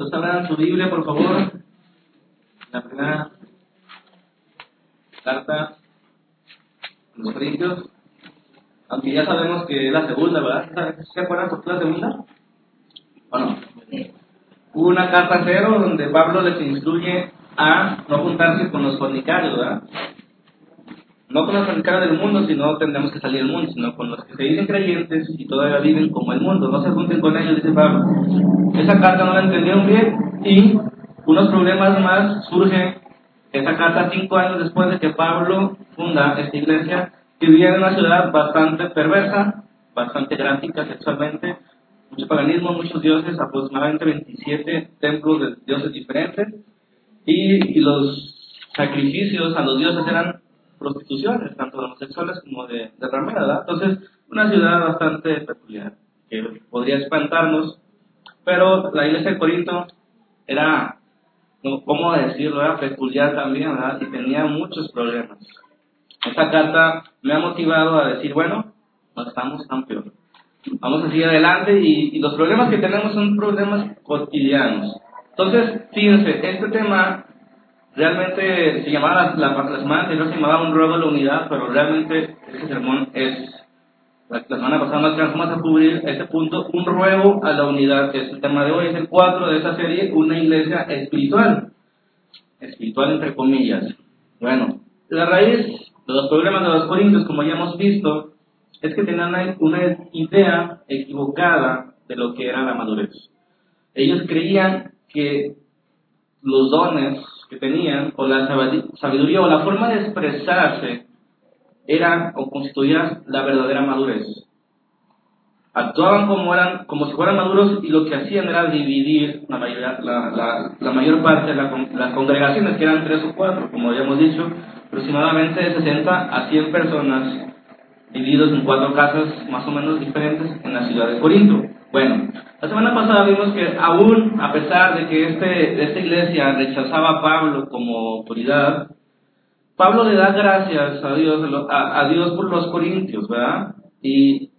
Entonces abran su Biblia, por favor. La primera carta a los Corintios. Aunque ya sabemos que es la segunda, ¿verdad? ¿Se acuerdan por qué la segunda? ¿O no? Una carta cero donde Pablo les instruye a no juntarse con los fornicarios, ¿verdad? No con los fornicarios del mundo, sino tendremos que salir del mundo, sino con los que se dicen creyentes y todavía viven como el mundo. No se junten con ellos, dice Pablo. Esa carta no la entendieron bien y unos problemas más surgen. Esa carta cinco años después de que Pablo funda esta iglesia, vivía en una ciudad bastante perversa, bastante gráfica sexualmente, mucho paganismo, muchos dioses, aproximadamente 27 templos de dioses diferentes, y, y los sacrificios a los dioses eran prostituciones, tanto de homosexuales como de, de rameras, ¿verdad? Entonces, una ciudad bastante peculiar, que podría espantarnos, pero la iglesia de Corinto era, ¿cómo decirlo? Era peculiar también, ¿verdad? Y tenía muchos problemas. Esta carta me ha motivado a decir, bueno, no estamos tan peor. Vamos a seguir adelante y, y los problemas que tenemos son problemas cotidianos. Entonces, fíjense, este tema realmente se llamaba, la, la, la semana anterior se llamaba un ruego de la unidad, pero realmente ese sermón es, la, la semana pasada nos quedamos a cubrir este punto, un ruego a la unidad, que es el tema de hoy, es el 4 de esta serie, una iglesia espiritual, espiritual entre comillas. Bueno, la raíz de los problemas de los corintios, como ya hemos visto, es que tenían una idea equivocada de lo que era la madurez. Ellos creían que los dones que tenían, o la sabiduría, o la forma de expresarse, era o constituía la verdadera madurez. Actuaban como, eran, como si fueran maduros y lo que hacían era dividir la, mayoría, la, la, la mayor parte de la, las congregaciones, que eran tres o cuatro, como habíamos dicho, aproximadamente de 60 a 100 personas, divididos en cuatro casas más o menos diferentes en la ciudad de Corinto. Bueno, la semana pasada vimos que aún a pesar de que este, esta iglesia rechazaba a Pablo como autoridad, Pablo le da gracias a Dios, a, a Dios por los corintios, ¿verdad? Y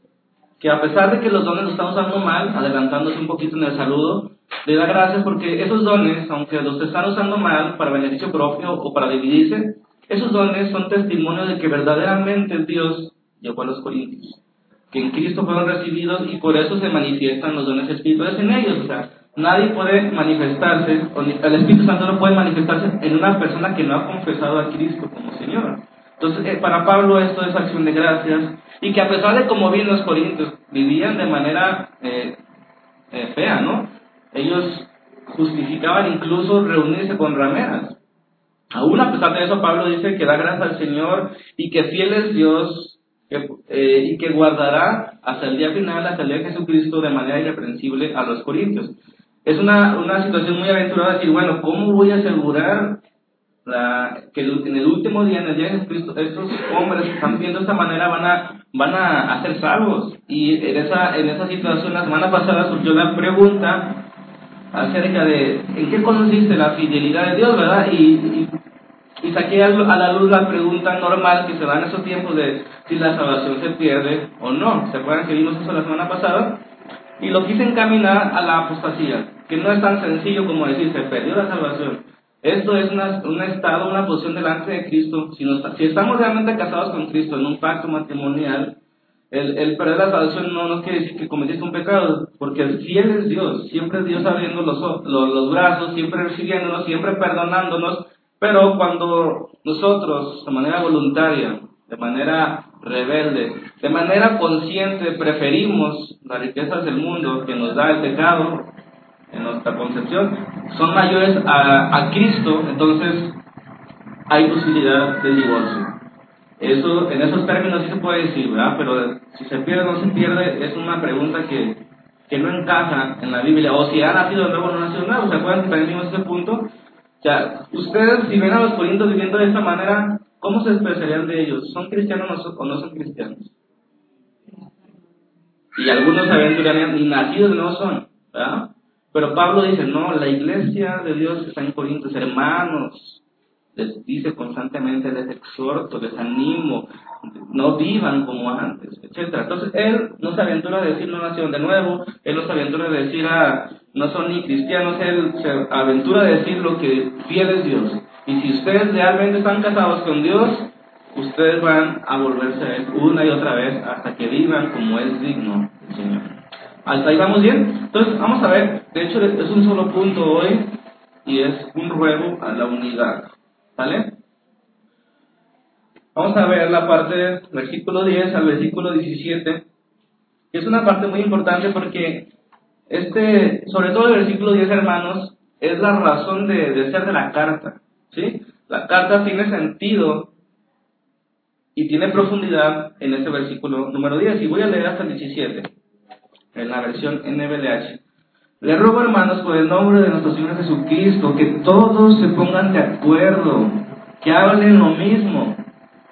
que a pesar de que los dones los están usando mal, adelantándose un poquito en el saludo, le da gracias porque esos dones, aunque los están usando mal para beneficio propio o para dividirse, esos dones son testimonio de que verdaderamente Dios llevó a los corintios que en Cristo fueron recibidos y por eso se manifiestan los dones espirituales en ellos. O sea, nadie puede manifestarse, el Espíritu Santo no puede manifestarse en una persona que no ha confesado a Cristo como Señor. Entonces, eh, para Pablo esto es acción de gracias y que a pesar de como bien los corintios vivían de manera eh, eh, fea, ¿no? Ellos justificaban incluso reunirse con rameras. Aún a pesar de eso, Pablo dice que da gracias al Señor y que fiel es Dios que, eh, y que guardará hasta el día final, hasta el día de Jesucristo, de manera irreprensible a los corintios. Es una, una situación muy aventurada decir, bueno, ¿cómo voy a asegurar la, que en el último día, en el día de Jesucristo, estos hombres que están viendo de esta manera van a, van a, a ser salvos? Y en esa, en esa situación, la semana pasada surgió la pregunta acerca de en qué consiste la fidelidad de Dios, ¿verdad? Y, y y saqué a la luz la pregunta normal que se da en esos tiempos de si la salvación se pierde o no. ¿Se acuerdan que vimos eso la semana pasada? Y lo quise encaminar a la apostasía, que no es tan sencillo como decir se perdió la salvación. Esto es una, un estado, una posición delante de Cristo. Si, nos, si estamos realmente casados con Cristo en un pacto matrimonial, el, el perder la salvación no nos quiere decir que cometiste un pecado, porque el fiel es Dios, siempre es Dios abriendo los, los, los brazos, siempre recibiéndonos, siempre perdonándonos, pero cuando nosotros, de manera voluntaria, de manera rebelde, de manera consciente, preferimos las riquezas del mundo que nos da el pecado en nuestra concepción, son mayores a, a Cristo, entonces hay posibilidad de divorcio. Eso, en esos términos sí se puede decir, ¿verdad? Pero si se pierde o no se pierde, es una pregunta que, que no encaja en la Biblia. O si ha nacido de nuevo o no ha nacido de nuevo. ¿Se acuerdan que también vimos ese punto? O sea, ustedes si ven a los corintios viviendo de esta manera, ¿cómo se expresarían de ellos? ¿Son cristianos o no son cristianos? Y algunos aventurarían, ni nacidos no son, ¿verdad? Pero Pablo dice, no, la iglesia de Dios está en Corintios, hermanos, les dice constantemente, les exhorto, les animo, no vivan como antes, etc. Entonces, él no se aventura a decir no nacieron de nuevo, él no se aventura a decir a no son ni cristianos, él se aventura a decir lo que fiel es Dios. Y si ustedes realmente están casados con Dios, ustedes van a volverse a Él una y otra vez hasta que vivan como es digno el Señor. ¿Hasta ahí vamos bien? Entonces, vamos a ver, de hecho es un solo punto hoy y es un ruego a la unidad. ¿Sale? Vamos a ver la parte versículo 10 al versículo 17, que es una parte muy importante porque este, sobre todo el versículo 10, hermanos, es la razón de, de ser de la carta. ¿sí? La carta tiene sentido y tiene profundidad en este versículo número 10. Y voy a leer hasta el 17, en la versión NBLH. Le ruego, hermanos, por el nombre de nuestro Señor Jesucristo, que todos se pongan de acuerdo, que hablen lo mismo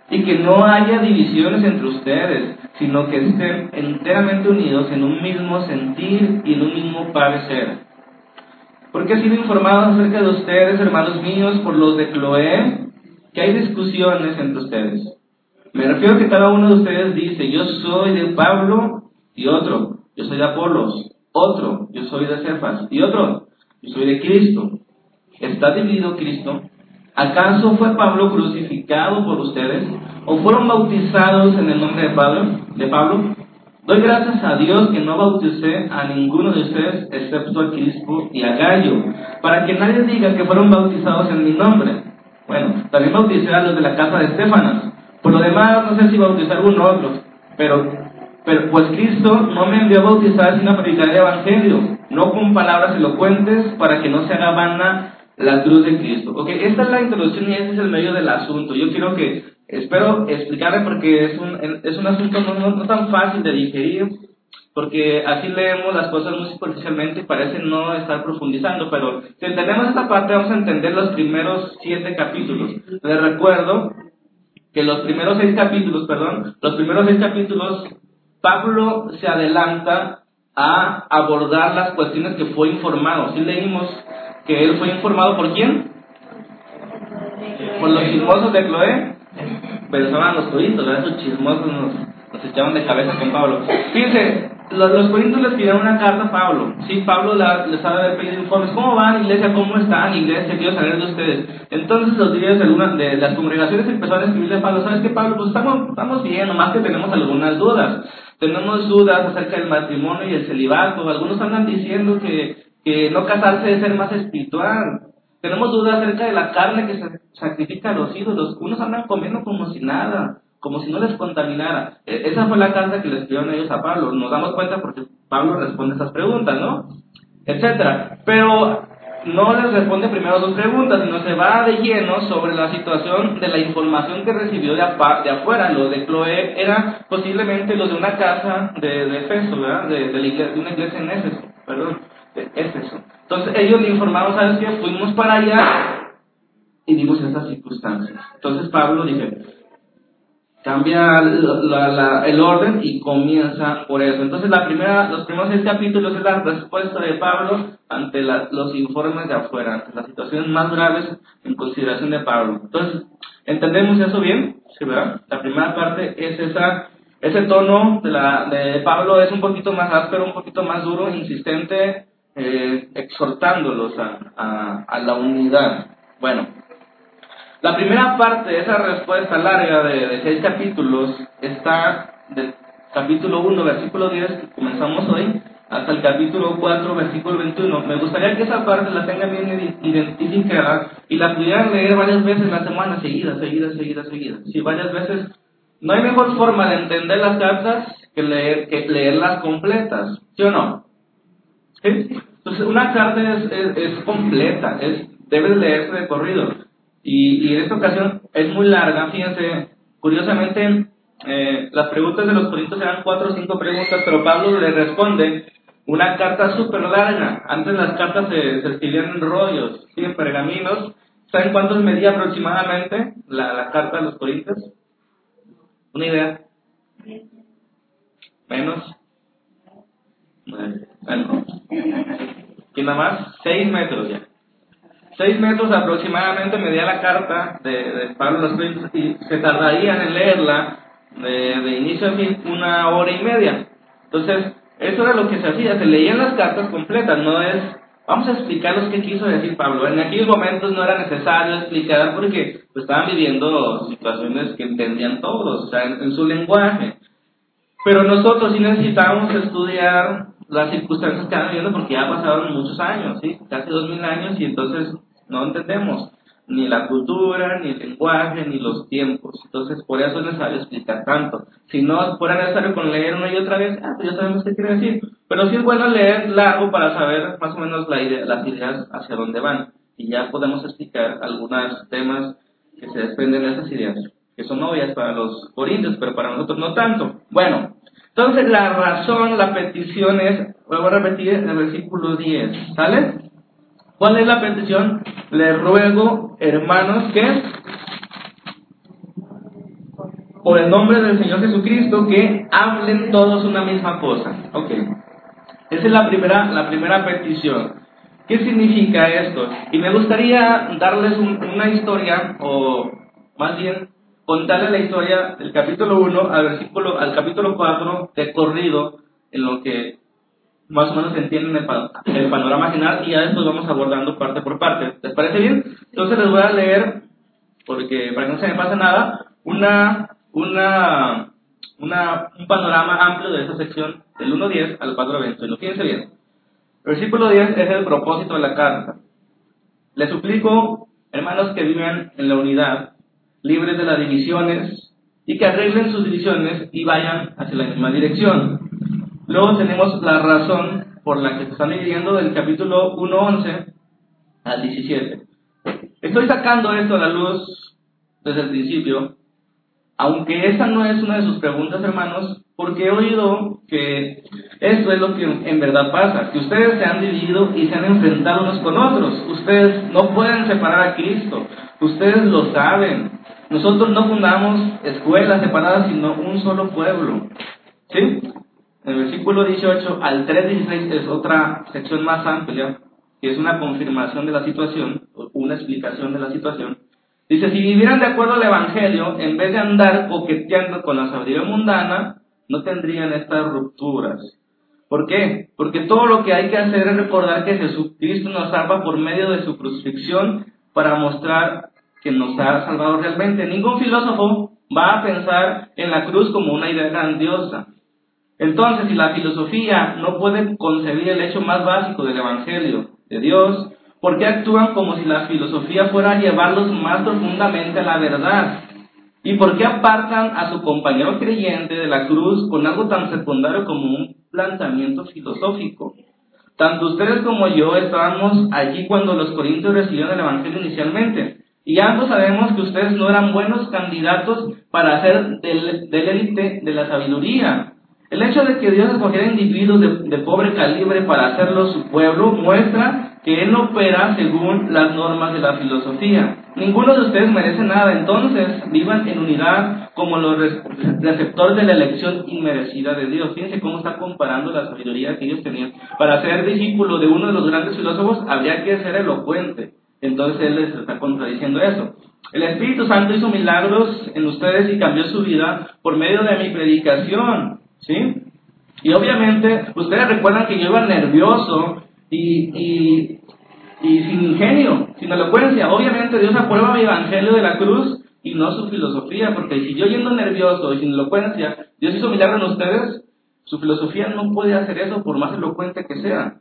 y que no haya divisiones entre ustedes, sino que estén enteramente unidos en un mismo sentir y en un mismo parecer. Porque he sido informado acerca de ustedes, hermanos míos, por los de Cloé, que hay discusiones entre ustedes. Me refiero a que cada uno de ustedes dice, yo soy de Pablo y otro, yo soy de Apolos, otro, yo soy de Cefas y otro, yo soy de Cristo. ¿Está dividido Cristo? ¿Acaso fue Pablo crucificado por ustedes? ¿O fueron bautizados en el nombre de Pablo? De Pablo? Doy gracias a Dios que no bauticé a ninguno de ustedes excepto a Cristo y a Gallo, para que nadie diga que fueron bautizados en mi nombre. Bueno, también bauticé a los de la casa de Estefanas. Por lo demás, no sé si bautizar algún otro, pero, pero pues Cristo no me envió a bautizar sino a predicar el Evangelio, no con palabras elocuentes para que no se haga vana la cruz de Cristo. Ok, esta es la introducción y este es el medio del asunto. Yo quiero que Espero explicarle porque es un, es un asunto no, no, tan fácil de digerir, porque así leemos las cosas muy superficialmente y parece no estar profundizando, pero si entendemos esta parte vamos a entender los primeros siete capítulos. Les recuerdo que los primeros seis capítulos, perdón, los primeros seis capítulos, Pablo se adelanta a abordar las cuestiones que fue informado. Si leímos que él fue informado por quién? Por los chismosos de Cloé pensaban los corintios, esos chismosos nos, nos, echaban de cabeza con Pablo. Fíjense, los, corintios les pidieron una carta a Pablo. Sí, Pablo les ha haber pedido informes. ¿Cómo van, iglesia? ¿Cómo están, iglesia? Quiero saber de ustedes. Entonces los líderes de, de las congregaciones empezaron a escribirle a Pablo, ¿sabes qué, Pablo? Pues estamos, estamos bien, nomás que tenemos algunas dudas. Tenemos dudas acerca del matrimonio y el celibato. Algunos andan diciendo que, que no casarse es ser más espiritual. Tenemos dudas acerca de la carne que se sacrifica a los ídolos. Unos andan comiendo como si nada, como si no les contaminara. E, esa fue la carta que les pidieron ellos a Pablo. Nos damos cuenta porque Pablo responde esas preguntas, ¿no? Etcétera. Pero no les responde primero dos preguntas, sino se va de lleno sobre la situación de la información que recibió de, de afuera. Lo de Chloe era posiblemente lo de una casa de, de Efeso, ¿verdad? De, de, la iglesia, de una iglesia en Éfeso, perdón, de Éfeso. Entonces ellos le informaron, ¿sabes qué? Fuimos para allá y vimos estas circunstancias. Entonces Pablo dice, cambia el orden y comienza por eso. Entonces la primera, los primeros seis capítulos es la respuesta de Pablo ante los informes de afuera, ante las situaciones más graves en consideración de Pablo. Entonces, ¿entendemos eso bien? ¿Sí? La primera parte es esa, ese tono de, la, de Pablo es un poquito más áspero, un poquito más duro, insistente, eh, exhortándolos a, a, la unidad. Bueno, la primera parte de esa respuesta larga de, seis capítulos está del capítulo 1, versículo 10, que comenzamos hoy, hasta el capítulo 4, versículo 21. Me gustaría que esa parte la tengan bien identificada y la pudieran leer varias veces en la semana, seguida, seguida, seguida, seguida. Si varias veces, no hay mejor forma de entender las cartas que, leer, que leerlas completas, ¿sí o no? Entonces, una carta es, es, completa, es, debe leerse de corrido. Y, y, en esta ocasión es muy larga, fíjense, curiosamente, eh, las preguntas de los corintios eran cuatro o cinco preguntas, pero Pablo le responde una carta súper larga. Antes las cartas se, se, escribían en rollos, ¿sí? en pergaminos. ¿Saben cuántos medía aproximadamente la, carta de los corintios? ¿Una idea? ¿Menos? Bueno, nada más 6 metros ya. 6 metros aproximadamente medía la carta de, Pablo los y se tardarían en leerla de, de, inicio a fin una hora y media. Entonces, Eso era lo que se hacía, se leían las cartas completas, no es, vamos a explicar lo que quiso decir Pablo. En aquellos momentos no era necesario explicar porque pues, estaban viviendo situaciones que entendían todos, o sea, en, su lenguaje. Pero nosotros sí necesitábamos estudiar las circunstancias que estaban viviendo porque ya pasaron muchos años, ¿sí? casi dos mil años y entonces no entendemos ni la cultura, ni el lenguaje, ni los tiempos. Entonces, por eso es necesario explicar tanto. Si no fuera necesario con leer una y otra vez, ah, pues ya sabemos qué quiere decir. Pero sí es bueno leer largo para saber más o menos la idea, las ideas hacia dónde van. Y ya podemos explicar algunos temas que se desprenden de esas ideas, que son obvias para los corintios, pero para nosotros no tanto. Bueno, entonces la razón, la petición es, vuelvo a repetir, el versículo 10, ¿sale? ¿Cuál es la petición? Le ruego, hermanos, que por el nombre del Señor Jesucristo, que hablen todos una misma cosa. Ok. Esa es la primera, la primera petición. ¿Qué significa esto? Y me gustaría darles una historia, o más bien contarles la historia del capítulo 1 al, versículo, al capítulo 4 de corrido, en lo que más o menos entienden el, el, panorama general y ya después vamos abordando parte por parte. ¿Les parece bien? Entonces les voy a leer, porque para que no se me pase nada, una, una, una, un panorama amplio de esta sección del 1.10 al 4.21. Fíjense bien. El versículo 10 es el propósito de la carta. Les suplico, hermanos que viven en la unidad, libres de las divisiones, y que arreglen sus divisiones y vayan hacia la misma dirección Luego tenemos la razón por la que se están dividiendo del capítulo 1.11 al 17. Estoy sacando esto a la luz desde el principio, aunque esa no es una de sus preguntas, hermanos, porque he oído que esto es lo que en verdad pasa, que ustedes se han dividido y se han enfrentado unos con otros. Ustedes no pueden separar a Cristo, ustedes lo saben. Nosotros no fundamos escuelas separadas, sino un solo pueblo. ¿Sí? El versículo 18 al 3.16 es otra sección más amplia, que es una confirmación de la situación, una explicación de la situación. Dice, si vivieran de acuerdo al Evangelio, en vez de andar coqueteando con la sabiduría mundana, no tendrían estas rupturas. ¿Por qué? Porque todo lo que hay que hacer es recordar que Jesucristo nos salva por medio de su crucifixión para mostrar que nos ha salvado realmente. Ningún filósofo va a pensar en la cruz como una idea grandiosa. Entonces, si la filosofía no puede concebir el hecho más básico del Evangelio de Dios, ¿por qué actúan como si la filosofía fuera a llevarlos más profundamente a la verdad? ¿Y por qué apartan a su compañero creyente de la cruz con algo tan secundario como un planteamiento filosófico? Tanto ustedes como yo estábamos allí cuando los corintios recibieron el Evangelio inicialmente. Y ambos sabemos que ustedes no eran buenos candidatos para ser del élite de la sabiduría, el hecho de que Dios escogiera individuos de, pobre calibre para hacerlo su pueblo muestra que Él opera según las normas de la filosofía. Ninguno de ustedes merece nada, entonces vivan en unidad como los receptores de la elección inmerecida de Dios. Fíjense cómo está comparando la sabiduría que ellos tenían. Para ser discípulo de uno de los grandes filósofos habría que ser elocuente. Entonces Él les está contradiciendo eso. El Espíritu Santo hizo milagros en ustedes y cambió su vida por medio de mi predicación. ¿Sí? Y obviamente, ustedes recuerdan que yo iba nervioso y, y, y sin ingenio, sin elocuencia. Obviamente Dios aprueba mi evangelio de la cruz y no su filosofía, porque si yo yendo nervioso y sin elocuencia, Dios hizo milagro en ustedes, su filosofía no puede hacer eso por más elocuente que sea.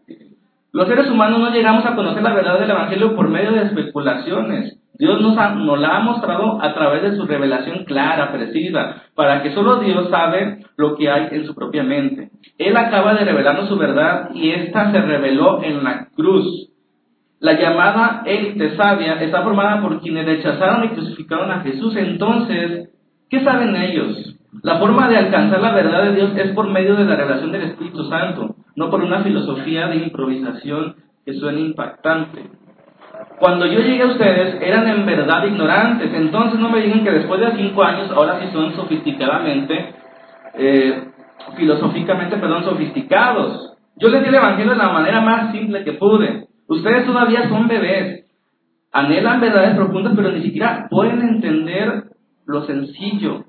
Los seres humanos no llegamos a conocer la verdad del Evangelio por medio de especulaciones. Dios nos, nos la ha mostrado a través de su revelación clara, precisa, para que solo Dios sabe lo que hay en su propia mente. Él acaba de revelarnos su verdad y esta se reveló en la cruz. La llamada élite sabia está formada por quienes rechazaron y crucificaron a Jesús. Entonces, ¿qué saben ellos? La forma de alcanzar la verdad de Dios es por medio de la revelación del Espíritu Santo, no por una filosofía de improvisación que suene impactante. Cuando yo llegué a ustedes eran en verdad ignorantes, entonces no me digan que después de cinco años ahora sí son sofisticadamente, eh, filosóficamente, perdón, sofisticados. Yo les di el Evangelio de la manera más simple que pude. Ustedes todavía son bebés, anhelan verdades profundas, pero ni siquiera pueden entender lo sencillo.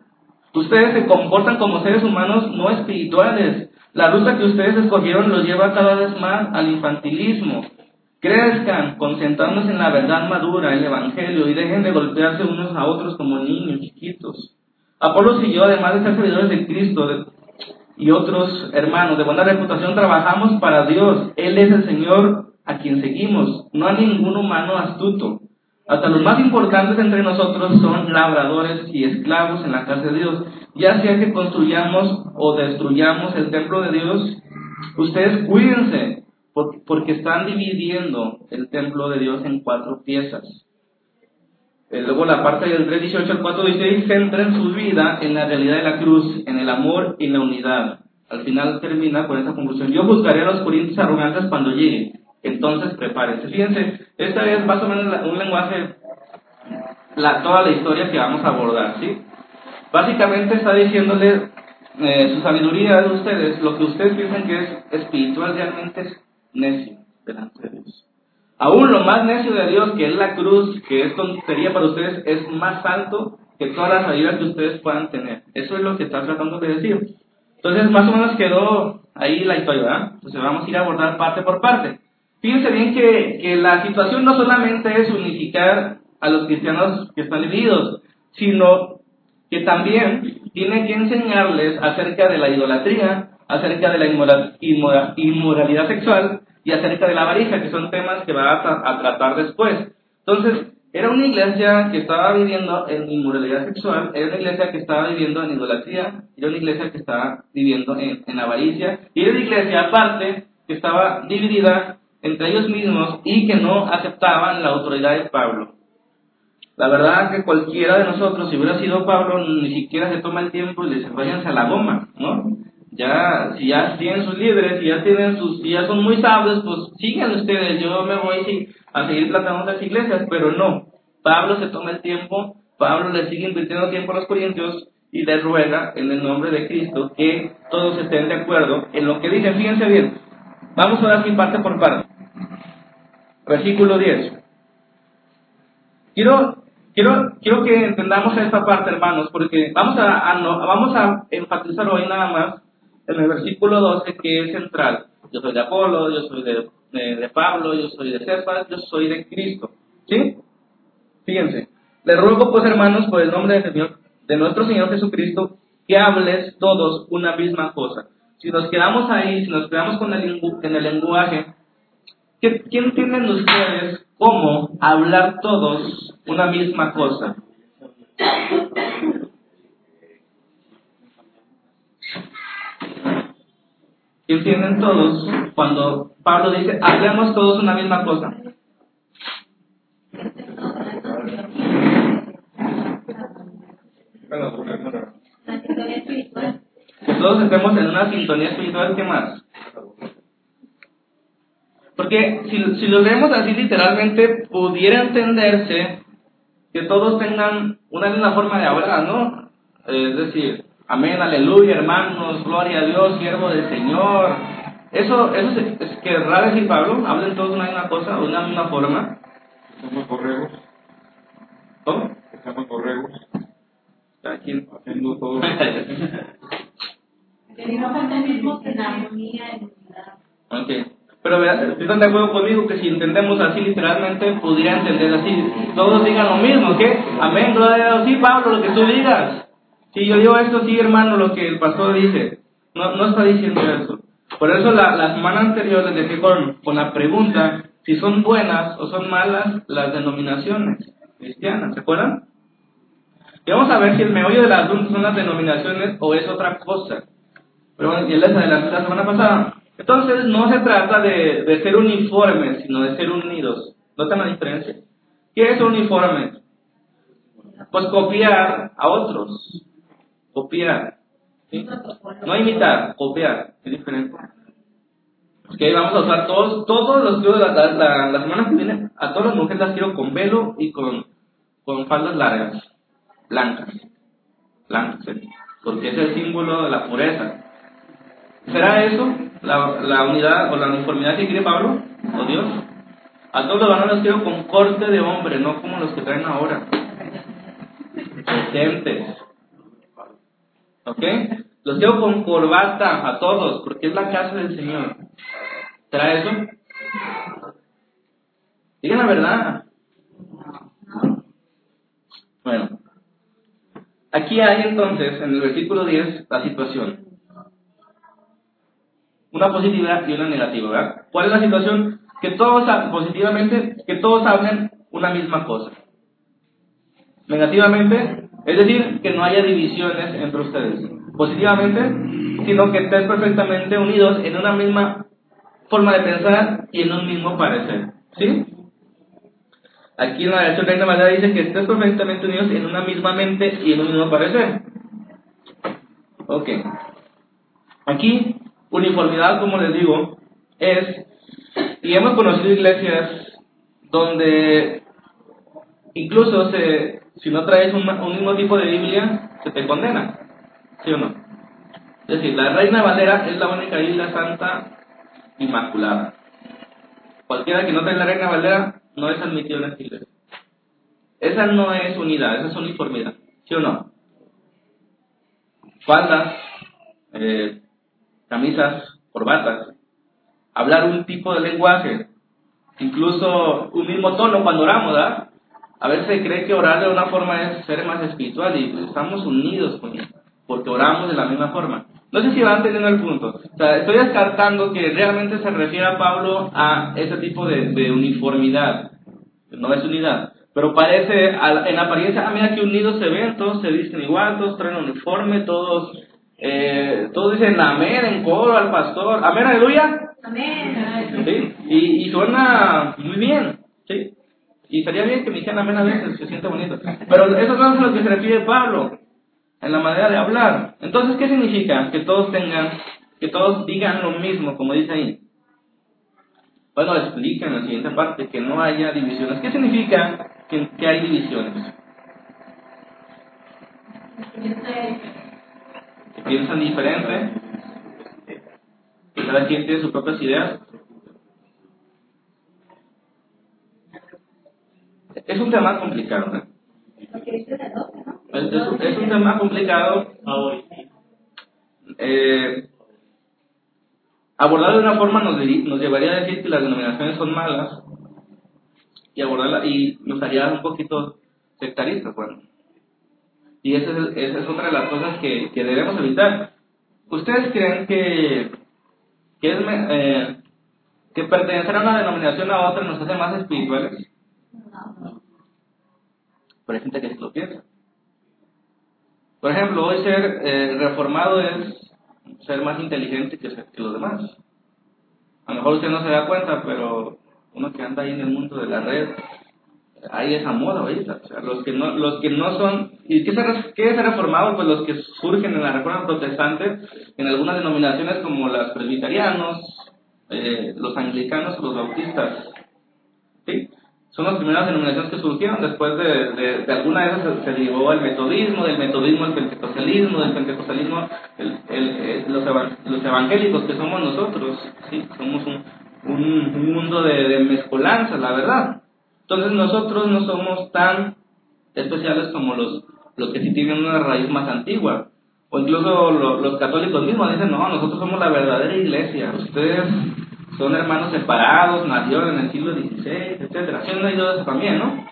Ustedes se comportan como seres humanos no espirituales. La ruta que ustedes escogieron los lleva cada vez más al infantilismo. Crezcan concentrándose en la verdad madura, el Evangelio, y dejen de golpearse unos a otros como niños chiquitos. Apolo y yo, además de ser servidores de Cristo y otros hermanos de buena reputación, trabajamos para Dios. Él es el Señor a quien seguimos, no a ningún humano astuto. Hasta los más importantes entre nosotros son labradores y esclavos en la casa de Dios. Ya sea que construyamos o destruyamos el templo de Dios, ustedes cuídense, porque están dividiendo el templo de Dios en cuatro piezas. Eh, luego la parte del 3.18 al 4.16 centran su vida en la realidad de la cruz, en el amor y la unidad. Al final termina con esta conclusión. Yo buscaré a los corintios arrogantes cuando llegue entonces prepárense. Fíjense, esta es más o menos un lenguaje, la, toda la historia que vamos a abordar, ¿sí? Básicamente está diciéndole eh, su sabiduría de ustedes, lo que ustedes piensan que es espiritual realmente es necio delante de Dios. Aún lo más necio de Dios, que es la cruz, que es tontería para ustedes, es más alto que todas las ayudas que ustedes puedan tener. Eso es lo que está tratando de decir. Entonces, más o menos quedó ahí la historia, ¿verdad? Entonces, vamos a ir a abordar parte por parte. Fíjense bien que, que la situación no solamente es unificar a los cristianos que están divididos, sino que también tiene que enseñarles acerca de la idolatría, acerca de la inmoralidad sexual y acerca de la avaricia, que son temas que va a, tratar después. Entonces, era una iglesia que estaba viviendo en inmoralidad sexual, era una iglesia que estaba viviendo en idolatría, era una iglesia que estaba viviendo en, en avaricia, y era una iglesia aparte que estaba dividida entre ellos mismos y que no aceptaban la autoridad de Pablo. La verdad que cualquiera de nosotros, si hubiera sido Pablo, ni siquiera se toma el tiempo y le dice, a la goma, ¿no? Ya, si ya tienen sus líderes, si ya tienen sus, si ya son muy sabios, pues sigan ustedes, yo me voy a seguir tratando las iglesias, pero no. Pablo se toma el tiempo, Pablo le sigue invirtiendo tiempo a los corintios y le ruega en el nombre de Cristo que todos estén de acuerdo en lo que dicen. Fíjense bien, vamos a dar mi parte por parte versículo 10. Quiero, quiero, quiero que entendamos esta parte, hermanos, porque vamos a, vamos a enfatizar hoy nada más en el versículo 12 que es central. Yo soy de Apolo, yo soy de, de, Pablo, yo soy de César, yo soy de Cristo. ¿Sí? Fíjense. Le ruego pues, hermanos, por el nombre de, Señor, de nuestro Señor Jesucristo, que hables todos una misma cosa. Si nos quedamos ahí, si nos quedamos con el, en el lenguaje ¿Qué, entienden ustedes cómo hablar todos una misma cosa? ¿Qué entienden todos cuando Pablo dice, hablemos todos una misma cosa? Que todos estemos en una sintonía espiritual, ¿qué más? Porque si, lo leemos así literalmente, pudiera entenderse que todos tengan una misma forma de hablar, ¿no? Es decir, amén, aleluya, hermanos, gloria a Dios, siervo del Señor. Eso, eso es, es querrá decir Pablo, hablen todos una misma cosa, una misma forma. Estamos correos. ¿Cómo? Estamos correos. Aquí. Haciendo todo. que no mismo que la armonía y unidad. Ok. Pero están de acuerdo conmigo que si entendemos así literalmente, pudiera entender así. Todos digan lo mismo, ¿qué? Amén, gloria a Dios. Sí, Pablo, lo que tú digas. Si yo digo esto, sí, hermano, lo que el pastor dice. No, no está diciendo eso. Por eso la, la semana anterior les dejé con, con la pregunta si son buenas o son malas las denominaciones cristianas. ¿Se acuerdan? Y vamos a ver si el meollo del asunto son las denominaciones o es otra cosa. Pero bueno, ya les adelanté la semana pasada. Entonces no se trata de, de ser uniformes, sino de ser unidos. ¿Notan la diferencia? ¿Qué es uniforme? Pues copiar a otros. Copiar. No imitar, copiar. Es diferente. Ok, vamos a usar todos, todos los que la, la, la, semana que viene, a todas las mujeres las quiero con velo y con, con faldas largas, blancas. Blancas, porque es el símbolo de la pureza. ¿Será eso la, la unidad o la uniformidad que quiere Pablo o Dios? A todos los varones quiero con corte de hombre, no como los que traen ahora. Decentes. ¿Ok? Los llevo con corbata a todos, porque es la casa del Señor. ¿Trae eso? Digan la verdad. Bueno, aquí hay entonces, en el versículo 10, la situación. Una positiva y una negativa, ¿verdad? ¿Cuál es la situación? Que todos, positivamente, que todos hablen una misma cosa. Negativamente, es decir, que no haya divisiones entre ustedes. Positivamente, sino que estén perfectamente unidos en una misma forma de pensar y en un mismo parecer. ¿Sí? Aquí en la versión Reina Valera dice que estés perfectamente unidos en una misma mente y en un mismo parecer. Ok. Aquí, uniformidad, como les digo, es, y hemos conocido iglesias donde incluso se, si no traes un, mismo tipo de Biblia, se te condena. ¿Sí o no? Es decir, la Reina Valera es la única Biblia santa inmaculada. Cualquiera que no tenga la Reina Valera no es admitido en esta iglesia. Esa no es unidad, esa es uniformidad. ¿Sí o no? Faldas, eh, camisas, corbatas, hablar un tipo de lenguaje, incluso un mismo tono cuando oramos, ¿verdad? A veces se cree que orar de una forma es ser más espiritual y estamos unidos con él, porque oramos de la misma forma. No sé si van teniendo el punto. O sea, estoy descartando que realmente se refiere a Pablo a ese tipo de, de uniformidad. No es unidad. Pero parece, en apariencia, ah, mira que unidos se ven, todos se visten igual, todos traen uniforme, todos, eh, todos dicen amén en coro al pastor. Amén, aleluya. Amén. ¿Sí? Y, y suena muy bien. ¿sí? Y sería bien que me dijeran amén a veces, se siente bonito. Pero eso no es a lo que se refiere Pablo en la manera de hablar. Entonces, ¿qué significa? Que todos tengan, que todos digan lo mismo, como dice ahí. Bueno, explica en la siguiente parte que no haya divisiones. ¿Qué significa que, que hay divisiones? Que piensan diferente, que cada quien tiene sus propias ideas. Es un tema complicado, ¿no? Es, un tema complicado. Eh, abordarlo de una forma nos, nos, llevaría a decir que las denominaciones son malas y abordarla y nos haría un poquito sectaristas, bueno. Y esa es, esa es otra de las cosas que, que debemos evitar. ¿Ustedes creen que, que, es, eh, que pertenecer a una denominación a otra nos hace más espirituales? Pero hay gente que lo piensa. Por ejemplo, hoy ser eh, reformado es ser más inteligente que, que los demás. A lo mejor usted no se da cuenta, pero uno que anda ahí en el mundo de la red, hay esa moda ahorita. O sea, los que no, los que no son, ¿y qué es, qué es reformado? Pues los que surgen en la reforma protestante, en algunas denominaciones como las presbiterianos, eh, los anglicanos los bautistas. Son las primeras denominaciones que surgieron. Después de, de, alguna de esas se, derivó el metodismo, del metodismo el pentecostalismo, del pentecostalismo el, los, los, evangélicos que somos nosotros. ¿sí? Somos un, un, mundo de, de mezcolanza, la verdad. Entonces nosotros no somos tan especiales como los, los que sí tienen una raíz más antigua. O incluso los católicos mismos dicen, no, nosotros somos la verdadera iglesia. Ustedes son hermanos separados, nacieron en el siglo XVI, etc. ¿Sí oído eso también, no?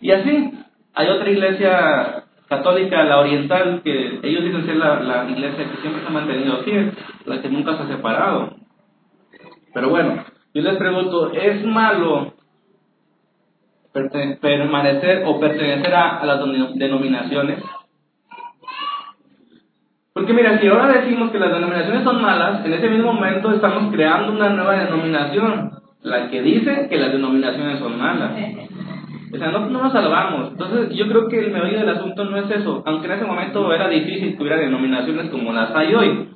Y así, hay otra iglesia católica, la oriental, que ellos dicen ser la, la iglesia que siempre se ha mantenido aquí, la que nunca se ha separado. Pero bueno, yo les pregunto, ¿es malo permanecer o pertenecer a las denominaciones? Porque mira, si ahora decimos que las denominaciones son malas, en ese mismo momento estamos creando una nueva denominación, la que dice que las denominaciones son malas. O sea, no, nos salvamos. Entonces, yo creo que el meollo del asunto no es eso, aunque en ese momento era difícil que hubiera denominaciones como las hay hoy.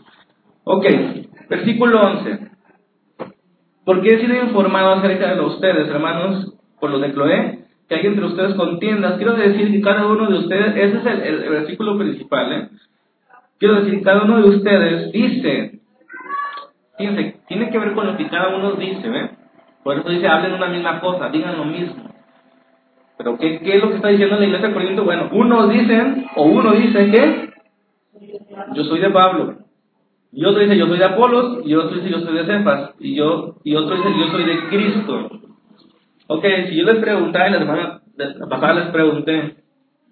Ok, versículo 11. Porque he sido informado acerca de ustedes, hermanos, por los de Cloé, que hay entre ustedes contiendas. Quiero decir que cada uno de ustedes, ese es el, el versículo principal, ¿eh? Quiero decir, cada uno de ustedes dice, fíjense, tiene que ver con lo que cada uno dice, ¿ven? Por eso dice, hablen una misma cosa, digan lo mismo. Pero ¿qué, qué es lo que está diciendo la iglesia de Corinto? Bueno, unos dicen, o uno dice que yo soy de Pablo. Y otro dice, yo soy de Apolos, y otro dice, yo soy de Cefas, y, yo, y otro dice, yo soy de Cristo. Ok, si yo les preguntaba, y la semana pasada les pregunté,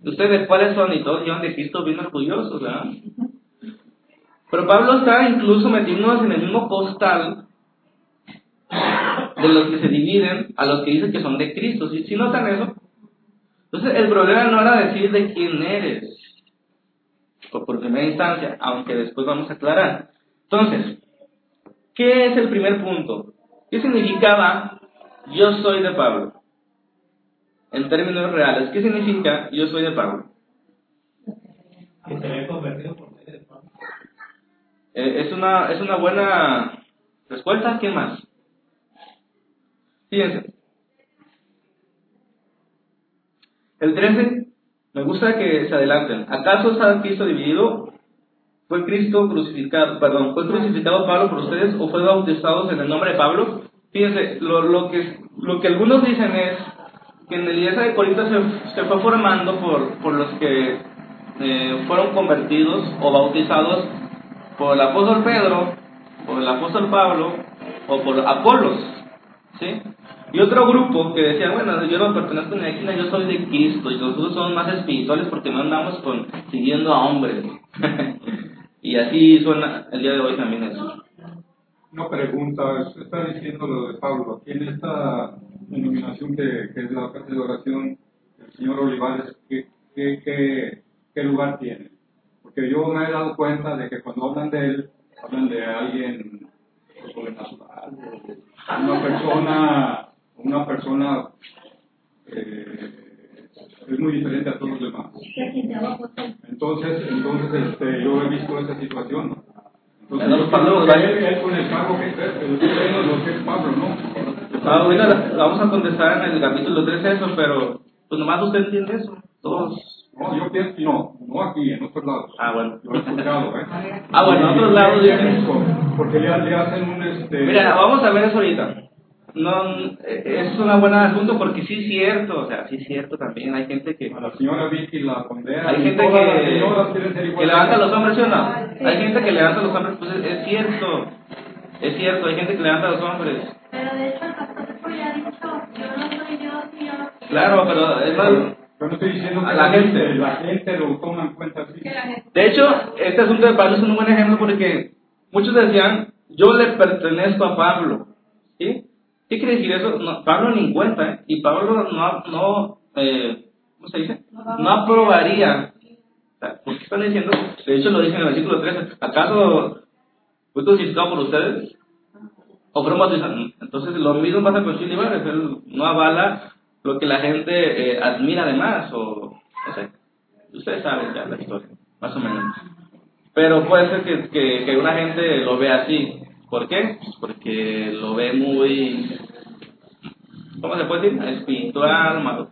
¿ustedes cuáles son? Y todos llevan de Cristo bien orgullosos, ¿verdad? Pero Pablo está incluso metiéndonos en el mismo costal de los que se dividen a los que dicen que son de Cristo. ¿Sí, ¿Sí notan eso? Entonces, el problema no era decir de quién eres, por primera instancia, aunque después vamos a aclarar. Entonces, ¿qué es el primer punto? ¿Qué significaba yo soy de Pablo? En términos reales, ¿qué significa yo soy de Pablo? Que se había convertido por. Eh, es, una, es una buena respuesta. ¿Quién más? Fíjense. El 13, me gusta que se adelanten. ¿Acaso está Cristo dividido? ¿Fue Cristo crucificado, perdón, fue crucificado Pablo por ustedes o fue bautizados en el nombre de Pablo? Fíjense, lo, lo, que, lo que algunos dicen es que en la iglesia de Corinto se, se fue formando por, por los que eh, fueron convertidos o bautizados por el apóstol Pedro, por el apóstol Pablo o por Apolos. ¿sí? Y otro grupo que decía, bueno, yo no pertenezco a la esquina, yo soy de Cristo y nosotros somos más espirituales porque no andamos con, siguiendo a hombres. y así suena el día de hoy también eso. Una pregunta, está diciendo lo de Pablo, aquí en esta denominación que, es la de oración del señor Olivares, ¿qué, qué, qué, qué lugar tiene? Porque yo me he dado cuenta de que cuando hablan de él, hablan de alguien sobrenatural, o una persona, una persona eh, es muy diferente a todos los demás. Entonces, entonces este, yo he visto esa situación. ¿no? Entonces, Pero yo Pablo, creo que él, él con el cargo que es, lo que es Pablo, ¿no? Ah, la vamos a contestar en el capítulo 3 eso, pero pues nomás usted entiende eso. Todos. No, yo pienso que no, no aquí, en otros lados. Ah, bueno. Yo he escuchado, ¿eh? Ah, bueno, en otros lados dicen- Porque ya le hacen un este. Mira, vamos a ver eso ahorita. No, eh, es una buena asunto porque sí es cierto, o sea, sí es cierto también. Hay gente que, A la señora Vicky la condena. hay gente que, levanta a los hombres, ¿sí o no? Hay gente que levanta a los hombres, pues es, es cierto. Es cierto, hay gente que levanta a los hombres. Pero de hecho el pastor ya ha dicho, yo no soy yo, sí, yo no soy Claro, pero es más, Yo no estoy diciendo A que la gente. La gente lo toma en cuenta así. De hecho, este asunto de Pablo es un buen ejemplo porque muchos decían, yo le pertenezco a Pablo. ¿Sí? ¿Qué quiere decir eso? No, Pablo ni en cuenta, ¿eh? Y Pablo no, no eh, ¿cómo se dice? No aprobaría. ¿Por qué están diciendo? De hecho, lo dice en el versículo 13. ¿Acaso fue crucificado por ustedes? ¿O fueron bautizados? Entonces, lo mismo pasa con Chile no avala lo que la gente eh, admira además, o no sé. Ustedes saben ya la historia, más o menos. Pero puede ser que, que, una gente lo vea así. ¿Por qué? Pues porque lo ve muy, ¿cómo se puede decir? Espiritual, ma-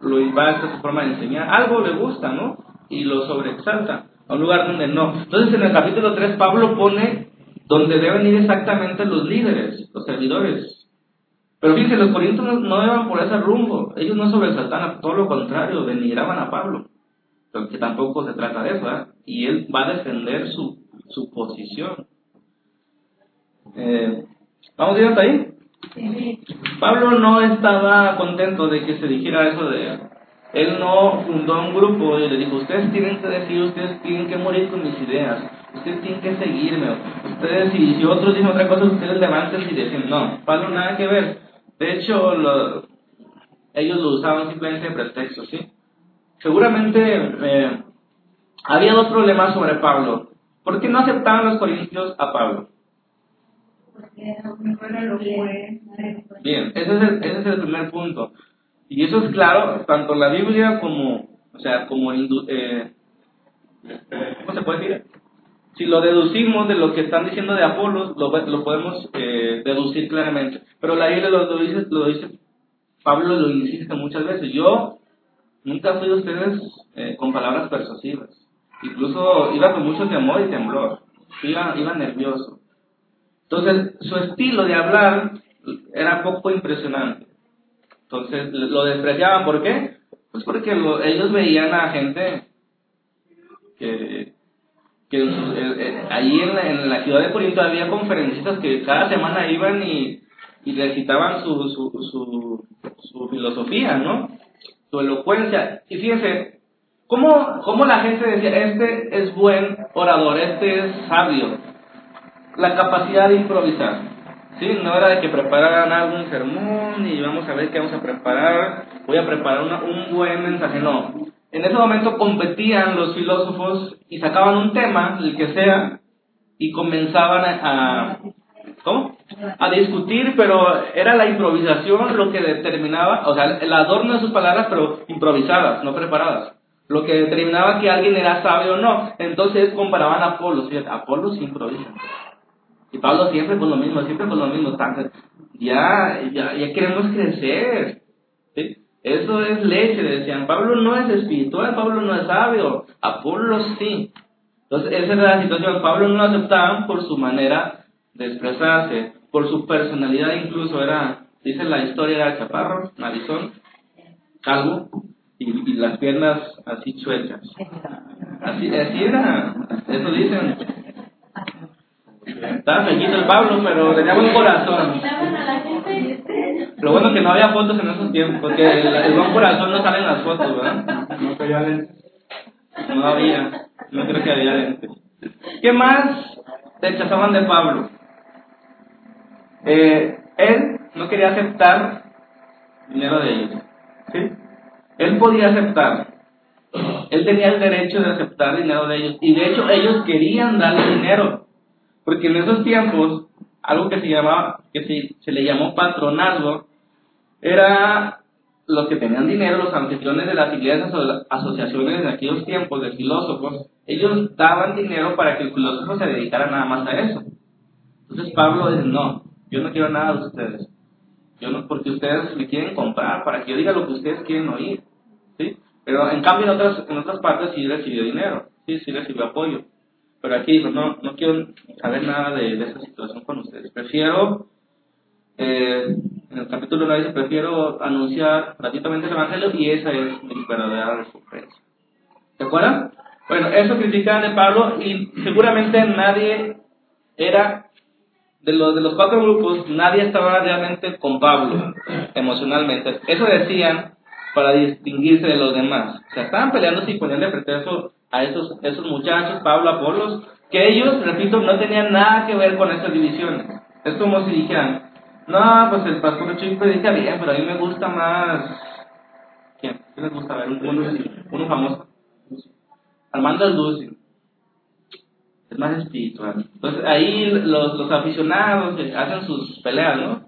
lo impacta su forma de enseñar. Algo le gusta, ¿no? Y lo sobreexalta a un lugar donde no. Entonces en el capítulo 3 Pablo pone donde deben ir exactamente los líderes, los servidores. Pero fíjense, los corintios no, iban por ese rumbo. Ellos no sobresaltaban, todo lo contrario, denigraban a Pablo. Que tampoco se trata de eso, ¿eh? Y él va a defender su, su posición. Eh, ¿Vamos bien hasta ahí? Pablo no estaba contento de que se dijera eso de él. Él no fundó un grupo y le dijo, ustedes tienen que decir, ustedes tienen que morir con mis ideas, ustedes tienen que seguirme, ustedes si, si otros dicen otra cosa, ustedes levanten y dicen, no, Pablo nada que ver. De hecho, lo- ellos lo usaban simplemente de pretexto, ¿sí? Seguramente eh, había dos problemas sobre Pablo. ¿Por qué no aceptaban los corintios a Pablo? Bien, ese es, el, ese es el primer punto. Y eso es claro, tanto en la Biblia como, o sea, como eh, ¿cómo se puede decir? Si lo deducimos de lo que están diciendo de Apolos, lo, lo podemos eh, deducir claramente. Pero la Biblia lo, lo dice, lo dice, Pablo lo insiste muchas veces. Yo nunca fui de ustedes eh, con palabras persuasivas. Incluso iba con mucho temor y temblor. Iba, iba nervioso. Entonces, su estilo de hablar era poco impresionante. Entonces, lo despreciaban. ¿Por qué? Pues porque lo- ellos veían a gente que, que en su- eh, ahí en la, en la ciudad de Corinto había conferencistas que cada semana iban y, y recitaban su, su, su, su filosofía, ¿no? Su elocuencia. Y fíjense, ¿cómo, ¿cómo la gente decía, este es buen orador, este es sabio? La capacidad de improvisar. ¿sí? No era de que prepararan algún sermón y vamos a ver qué vamos a preparar, voy a preparar una- un buen mensaje, no. En ese momento competían los filósofos y sacaban un tema, el que sea, y comenzaban a, ¿cómo? A discutir, pero era la improvisación lo que determinaba, o sea, el adorno de sus palabras, pero improvisadas, no preparadas. Lo que determinaba que alguien era sabio o no. Entonces comparaban a Apolo, fíjate, Apolo sí improvisa. Y Pablo siempre con lo mismo, siempre con lo mismo. Ya, ya, ya queremos crecer. Eso es leche, decían. Pablo no es espiritual, Pablo no es sabio. Apolo sí. Entonces, esa era la situación. Pablo no lo aceptaban por su manera de expresarse, por su personalidad incluso. Era, dice la historia, era chaparro, narizón, calvo y, y las piernas así chuecas. Así, así era, eso dicen. Estaba fequito el Pablo, pero tenía buen corazón. Este, Lo bueno que no había fotos en esos tiempos, porque el, el buen corazón no sale en las fotos, ¿verdad? No traía lentes. No había, no creo que había lentes. ¿Qué más rechazaban de Pablo? Eh, él no quería aceptar dinero de ellos. ¿sí? Él podía aceptar. Él tenía el derecho de aceptar dinero de ellos. Y de hecho ellos querían darle dinero. Porque en esos tiempos, algo que se llamaba, que se, le llamó patronazgo, era los que tenían dinero, los anfitriones de las iglesias o de las asociaciones en aquellos tiempos de filósofos, ellos daban dinero para que el filósofo se dedicara nada más a eso. Entonces Pablo dice, no, yo no quiero nada de ustedes. Yo no, porque ustedes me quieren comprar para que yo diga lo que ustedes quieren oír. ¿sí? Pero en cambio en otras, en otras partes sí recibió dinero, sí, sí recibió apoyo. Pero aquí dijo, no, no quiero saber nada de, de esa situación con ustedes. Prefiero, eh, en el capítulo 9 dice, prefiero anunciar gratuitamente el Evangelio y esa es mi verdadera recompensa. ¿Se acuerdan? Bueno, eso criticaban de Pablo y seguramente nadie era, de los, de los cuatro grupos, nadie estaba realmente con Pablo emocionalmente. Eso decían para distinguirse de los demás. O sea, estaban peleando y ponían de pretexto a esos, esos muchachos, Pablo, Apolos, que ellos, repito, no tenían nada que ver con esas divisiones. Es como si dijeran, no, pues el pastor Chuy predica bien, pero a mí me gusta más... ¿Quién? ¿Quién les gusta ver? Uno, uno famoso. Armando Dulce. Es más espiritual. Entonces ahí los, los aficionados hacen sus peleas, ¿no?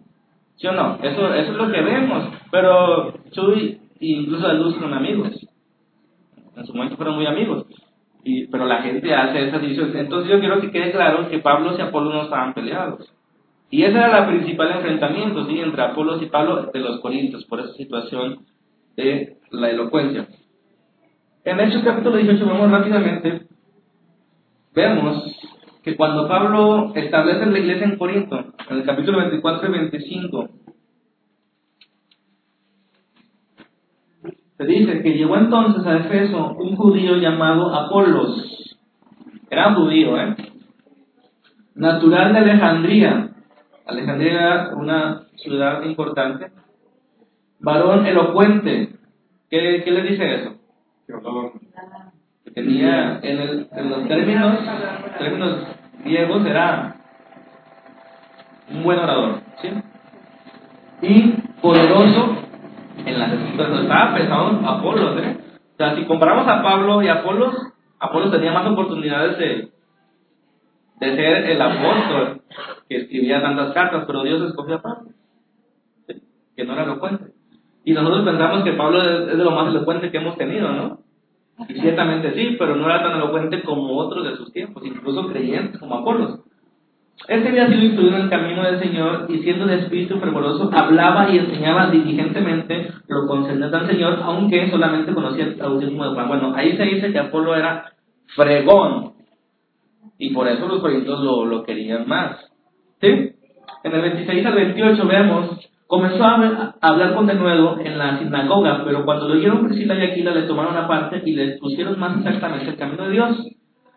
¿Sí o no? Eso, eso es lo que vemos. Pero Chuy incluso Dulce son amigos. En su momento fueron muy amigos. Y, pero la gente hace esas divisiones. Entonces yo quiero que quede claro que Pablo y Apolo no estaban peleados. Y ese era el principal enfrentamiento ¿sí? entre Apolos y Pablo de los Corintios, por esa situación de la elocuencia. En Hechos capítulo 18, vamos rápidamente, vemos que cuando Pablo establece la iglesia en Corinto, en el capítulo 24 y 25, se dice que llegó entonces a Efeso un judío llamado Apolos, era un judío, ¿eh? natural de Alejandría, Alejandría era una ciudad importante, varón elocuente, ¿qué, qué le dice eso? Que tenía en, el- en los términos, términos griegos era un buen orador, ¿sí? Y poderoso en las escrituras. Estaba pesado Apolos, ¿eh? O sea, si comparamos a Pablo y Apolos, Apolos tenía más oportunidades de, de ser el apóstol que escribía tantas cartas, pero Dios escogió a Pablo, que no era elocuente. Y nosotros pensamos que Pablo es de lo más elocuente que hemos tenido, ¿no? Y ciertamente sí, pero no era tan elocuente como otros de sus tiempos, incluso creyentes como Apolos. Este había sido instruido en el camino del Señor y siendo de espíritu fervoroso, hablaba y enseñaba diligentemente lo concernente al Señor, aunque solamente conocía el bautismo de Juan. Bueno, ahí se dice que Apolo era fregón y por eso los corintios lo, lo querían más. ¿Sí? En el 26 al 28 vemos, comenzó a hablar- con denuedo en la sinagoga, pero cuando lo oyeron Priscila y Aquila le tomaron aparte y le pusieron más exactamente el camino de Dios.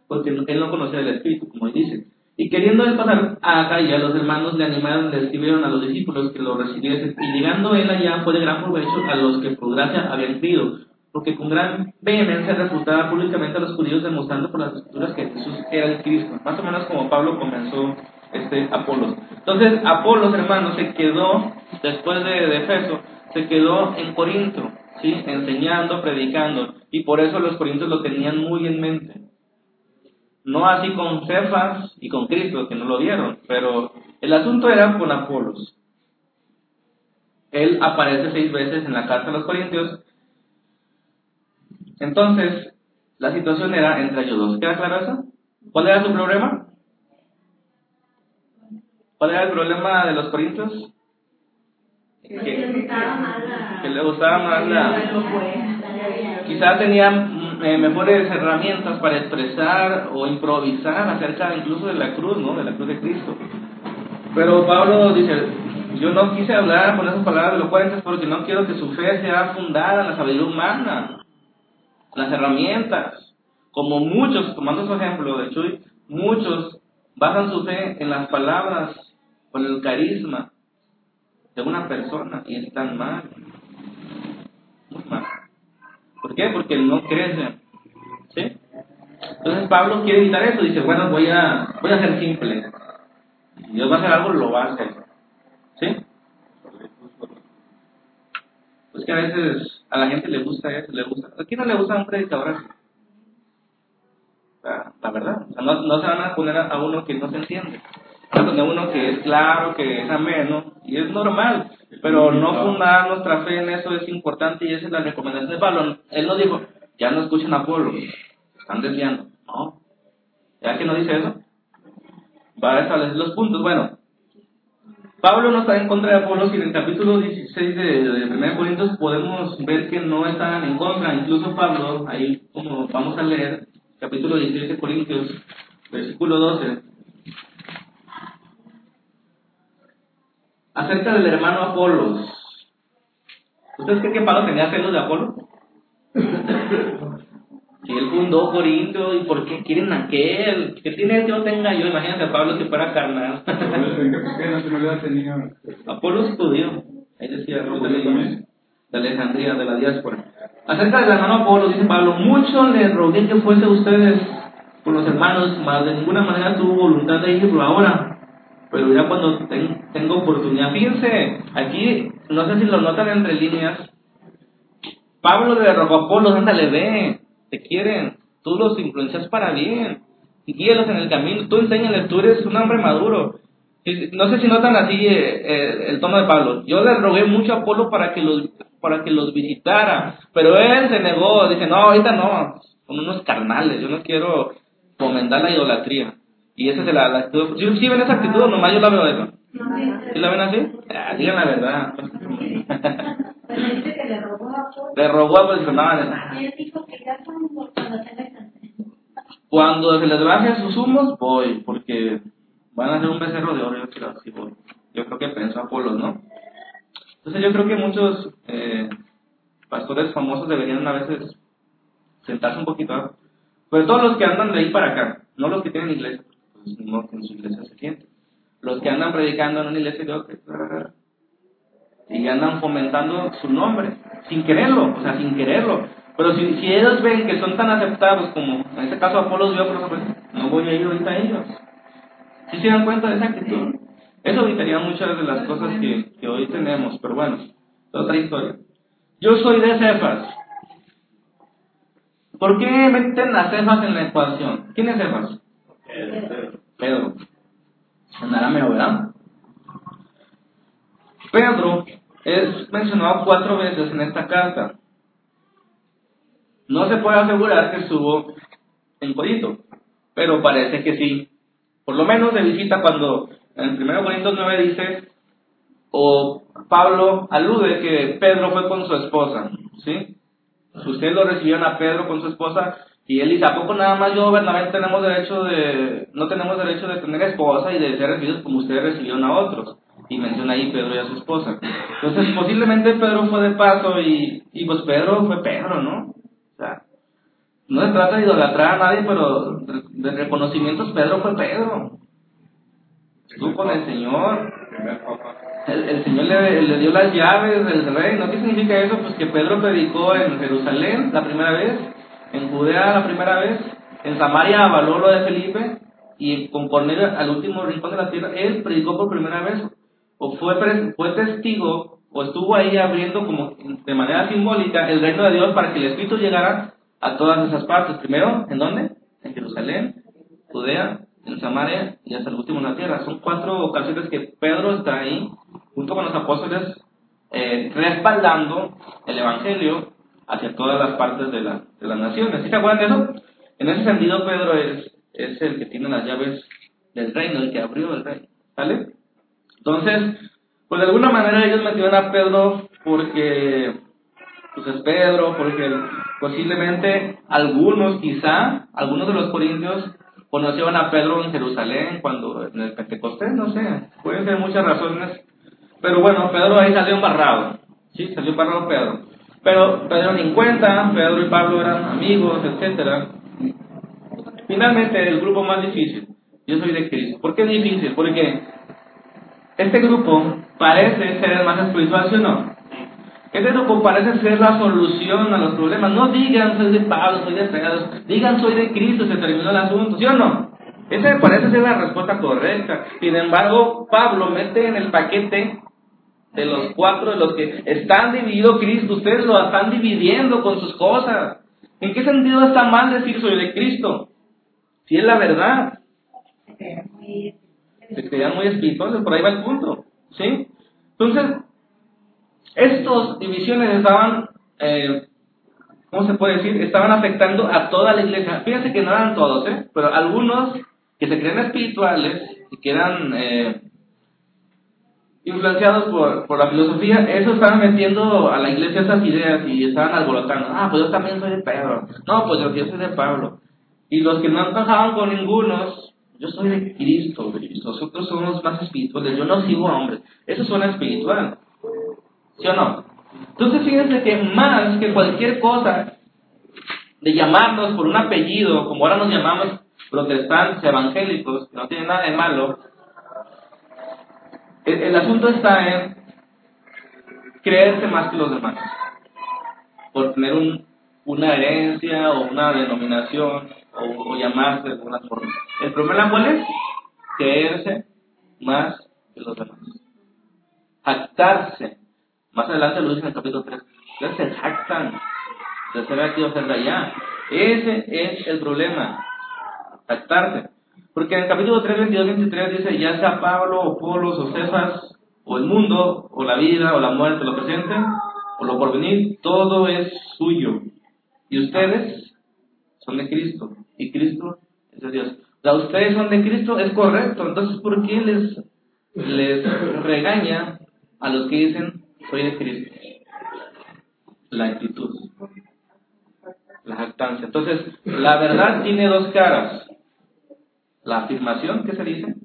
porque él no conocía el Espíritu, como dice. Y queriendo él pasar a Acaya, los hermanos le animaron, le escribieron a los discípulos que lo recibiesen. Y llegando él allá fue de gran provecho a los que por gracia habían creído, porque con gran vehemencia refutaba públicamente a los judíos demostrando por las escrituras que Jesús era el Cristo. Más o menos como Pablo comenzó este Apolos. Entonces Apolos, hermano, se quedó, después de, de Efeso, se quedó en Corinto, ¿sí? enseñando, predicando. Y por eso los corintios lo tenían muy en mente. No así con Cefas y con Cristo, que no lo dieron, pero el asunto era con Apolos. Él aparece seis veces en la carta de los Corintios. Entonces, la situación era entre ellos dos. ¿Queda claro eso? ¿Cuál era su problema? ¿Cuál era el problema de los Corintios? Que, que le gustaba más la... Quizá tenían eh, mejores herramientas para expresar o improvisar acerca incluso de la cruz, ¿no? De la cruz de Cristo. Pero Pablo dice, yo no quise hablar con esas palabras elocuentes porque no quiero que su fe sea fundada en la sabiduría humana, las herramientas. Como muchos, tomando su ejemplo de Chuy, muchos basan su fe en las palabras, con el carisma de una persona y están mal. Muy mal. ¿Por qué? Porque no crece. ¿Sí? Entonces Pablo quiere evitar eso. Dice, bueno, voy a, voy a ser simple. Dios va a hacer algo, lo va a hacer. ¿Sí? Pues que a veces a la gente le gusta eso, le gusta. ¿A quién no le gusta un predicador así? La, verdad. O sea, no, no, se van a poner a, uno que no se entiende. Poner uno que es claro, que es ameno, y es normal. Pero no fundar nuestra fe en eso es importante y esa es la recomendación de Pablo. Él no dijo, ya no escuchen a Pablo, están desviando. No. ¿Ya que no dice eso? Va a establecer los puntos. Bueno, Pablo no está en contra de Apolo, y en el capítulo 16 de, de 1 Corintios podemos ver que no están en contra. Incluso Pablo, ahí como vamos a leer, capítulo 16 de Corintios, versículo 12, acerca del hermano Apolos. ¿Ustedes creen que Pablo tenía celos de Apolo? Si él fundó Corinto, ¿y por qué quieren aquel? ¿Qué tiene que no tenga yo? Imagínate a Pablo si fuera carnal. Apolo es judío. Ahí decía, de Alejandría, de la diáspora. Acerca del hermano Apolo, dice Pablo, mucho le rogué que fuese ustedes con los hermanos, mas de ninguna manera tuvo voluntad de irlo ahora pero ya cuando tengo oportunidad, fíjense, aquí, no sé si lo notan entre líneas, Pablo a Apolo, ándale, ve, te quieren, tú los influencias para bien, guíalos en el camino, tú enséñales, tú eres un hombre maduro. No sé si notan así eh, eh, el tono de Pablo. Yo le rogué mucho a Apolo para que los para que los visitara, pero él se negó, dice, no, ahorita no, son unos carnales, yo no quiero fomentar la idolatría. Y esa es la, la actitud. ¿Sí, ven esa actitud o nomás yo la veo de eso? ¿Sí la ven así? Ah, digan la verdad. le rogó a pues, Cuando se les baje sus humos, voy, porque van a hacer un becerro de oro. Yo creo, voy. Yo creo que pensó Apolo, ¿no? Entonces yo creo que muchos eh, pastores famosos deberían a veces sentarse un poquito. Pero todos los que andan de ahí para acá, no los que tienen iglesia que en su iglesia se siente. Los que andan predicando en una iglesia de y andan fomentando su nombre, sin quererlo, o sea, sin quererlo. Pero si, si ellos ven que son tan aceptados como en este caso Apolo vio, por no voy a ir ahorita a ellos. Si se dan cuenta de esa actitud? Eso evitaría muchas de las cosas que, que hoy tenemos, pero bueno, es otra historia. Yo soy de Cefas. ¿Por qué meten a Cefas en la ecuación? ¿Quién es Cefas? Pedro. Arameo, ¿verdad? Pedro es mencionado cuatro veces en esta carta. No se puede asegurar que estuvo en Corinto, pero parece que sí. Por lo menos de visita cuando en 1 Corintios 9 dice, o Pablo alude que Pedro fue con su esposa, ¿sí? Ustedes lo recibieron a Pedro con su esposa, y él dice, ¿a poco nada más yo, Bernabé, tenemos derecho de, no tenemos derecho de tener esposa y de ser recibidos como ustedes recibieron a otros? Y menciona ahí Pedro y a su esposa. Entonces, posiblemente Pedro fue de paso y, y pues Pedro fue Pedro, ¿no? O sea, No se trata de idolatrar a nadie, pero de reconocimientos, Pedro fue Pedro. Estuvo con el Señor. El, el Señor le, le dio las llaves del reino. ¿Qué significa eso? Pues que Pedro predicó en Jerusalén la primera vez, en Judea la primera vez, en Samaria avaló lo de Felipe y con Cornelio al último rincón de la tierra, él predicó por primera vez o fue, fue testigo o estuvo ahí abriendo como de manera simbólica el reino de Dios para que el Espíritu llegara a todas esas partes. Primero, ¿en dónde? En Jerusalén, Judea, en Samaria y hasta el último en la tierra. Son cuatro ocasiones que Pedro está ahí, junto con los apóstoles, eh, respaldando el Evangelio hacia todas las partes de, la, de las naciones. ¿Sí se acuerdan de eso? En ese sentido, Pedro es, es el que tiene las llaves del reino, el que abrió el reino. ¿Sale? Entonces, pues de alguna manera ellos metieron a Pedro porque pues es Pedro, porque posiblemente algunos, quizá, algunos de los corintios conocieron a Pedro en Jerusalén cuando en el Pentecostés, no sé, pueden ser muchas razones, pero bueno, Pedro ahí salió embarrado, sí, salió embarrado Pedro, pero Pedro ni en cuenta, Pedro y Pablo eran amigos, etcétera. Finalmente, el grupo más difícil, yo soy de Cristo. ¿Por qué es difícil? Porque este grupo parece ser el más espiritual, ¿sí o no? Este grupo parece ser la solución a los problemas. No digan soy de Pablo, soy de Pedro, digan soy de Cristo, se terminó el asunto, ¿sí o no? Esa parece ser la respuesta correcta. Sin embargo, Pablo mete en el paquete de los cuatro de los que están dividido Cristo, ustedes lo están dividiendo con sus cosas. ¿En qué sentido está mal decir soy de Cristo? Si es la verdad. Se creían muy espirituales, por ahí va el punto. ¿Sí? Entonces, estas divisiones estaban, eh, ¿cómo se puede decir? Estaban afectando a toda la iglesia. Fíjense que no eran todos, ¿eh? Pero algunos que se creen espirituales y que eran eh, influenciados por, por la filosofía, eso estaban metiendo a la iglesia esas ideas y estaban alborotando. Ah, pues yo también soy de Pedro. No, pues yo, yo soy de Pablo. Y los que no encajaban con ningunos, yo soy de Cristo, Cristo. Nosotros somos más espirituales. Yo no sigo a hombres. Eso suena espiritual. ¿Sí o no? Entonces fíjense que más que cualquier cosa de llamarnos por un apellido, como ahora nos llamamos protestantes evangélicos, que no tiene nada de malo, el, asunto está en creerse más que los demás, por tener un, una herencia o una denominación o, o llamarse de alguna forma. El problema cuál es? Creerse más que los demás. Jactarse. Más adelante lo dice en el capítulo 3. Ustedes se jactan de ser aquí o ser de allá. Ese es el problema. Jactarse. Porque en el capítulo 3, 22, 23 dice, ya sea Pablo o Polos o Cefas o el mundo o la vida o la muerte lo presente o lo porvenir, todo es suyo. Y ustedes son de Cristo y Cristo es de Dios. O sea, ustedes son de Cristo, es correcto. Entonces, ¿por qué les, les regaña a los que dicen soy de Cristo? La actitud, la jactancia. Entonces, la verdad tiene dos caras. La afirmación que se dice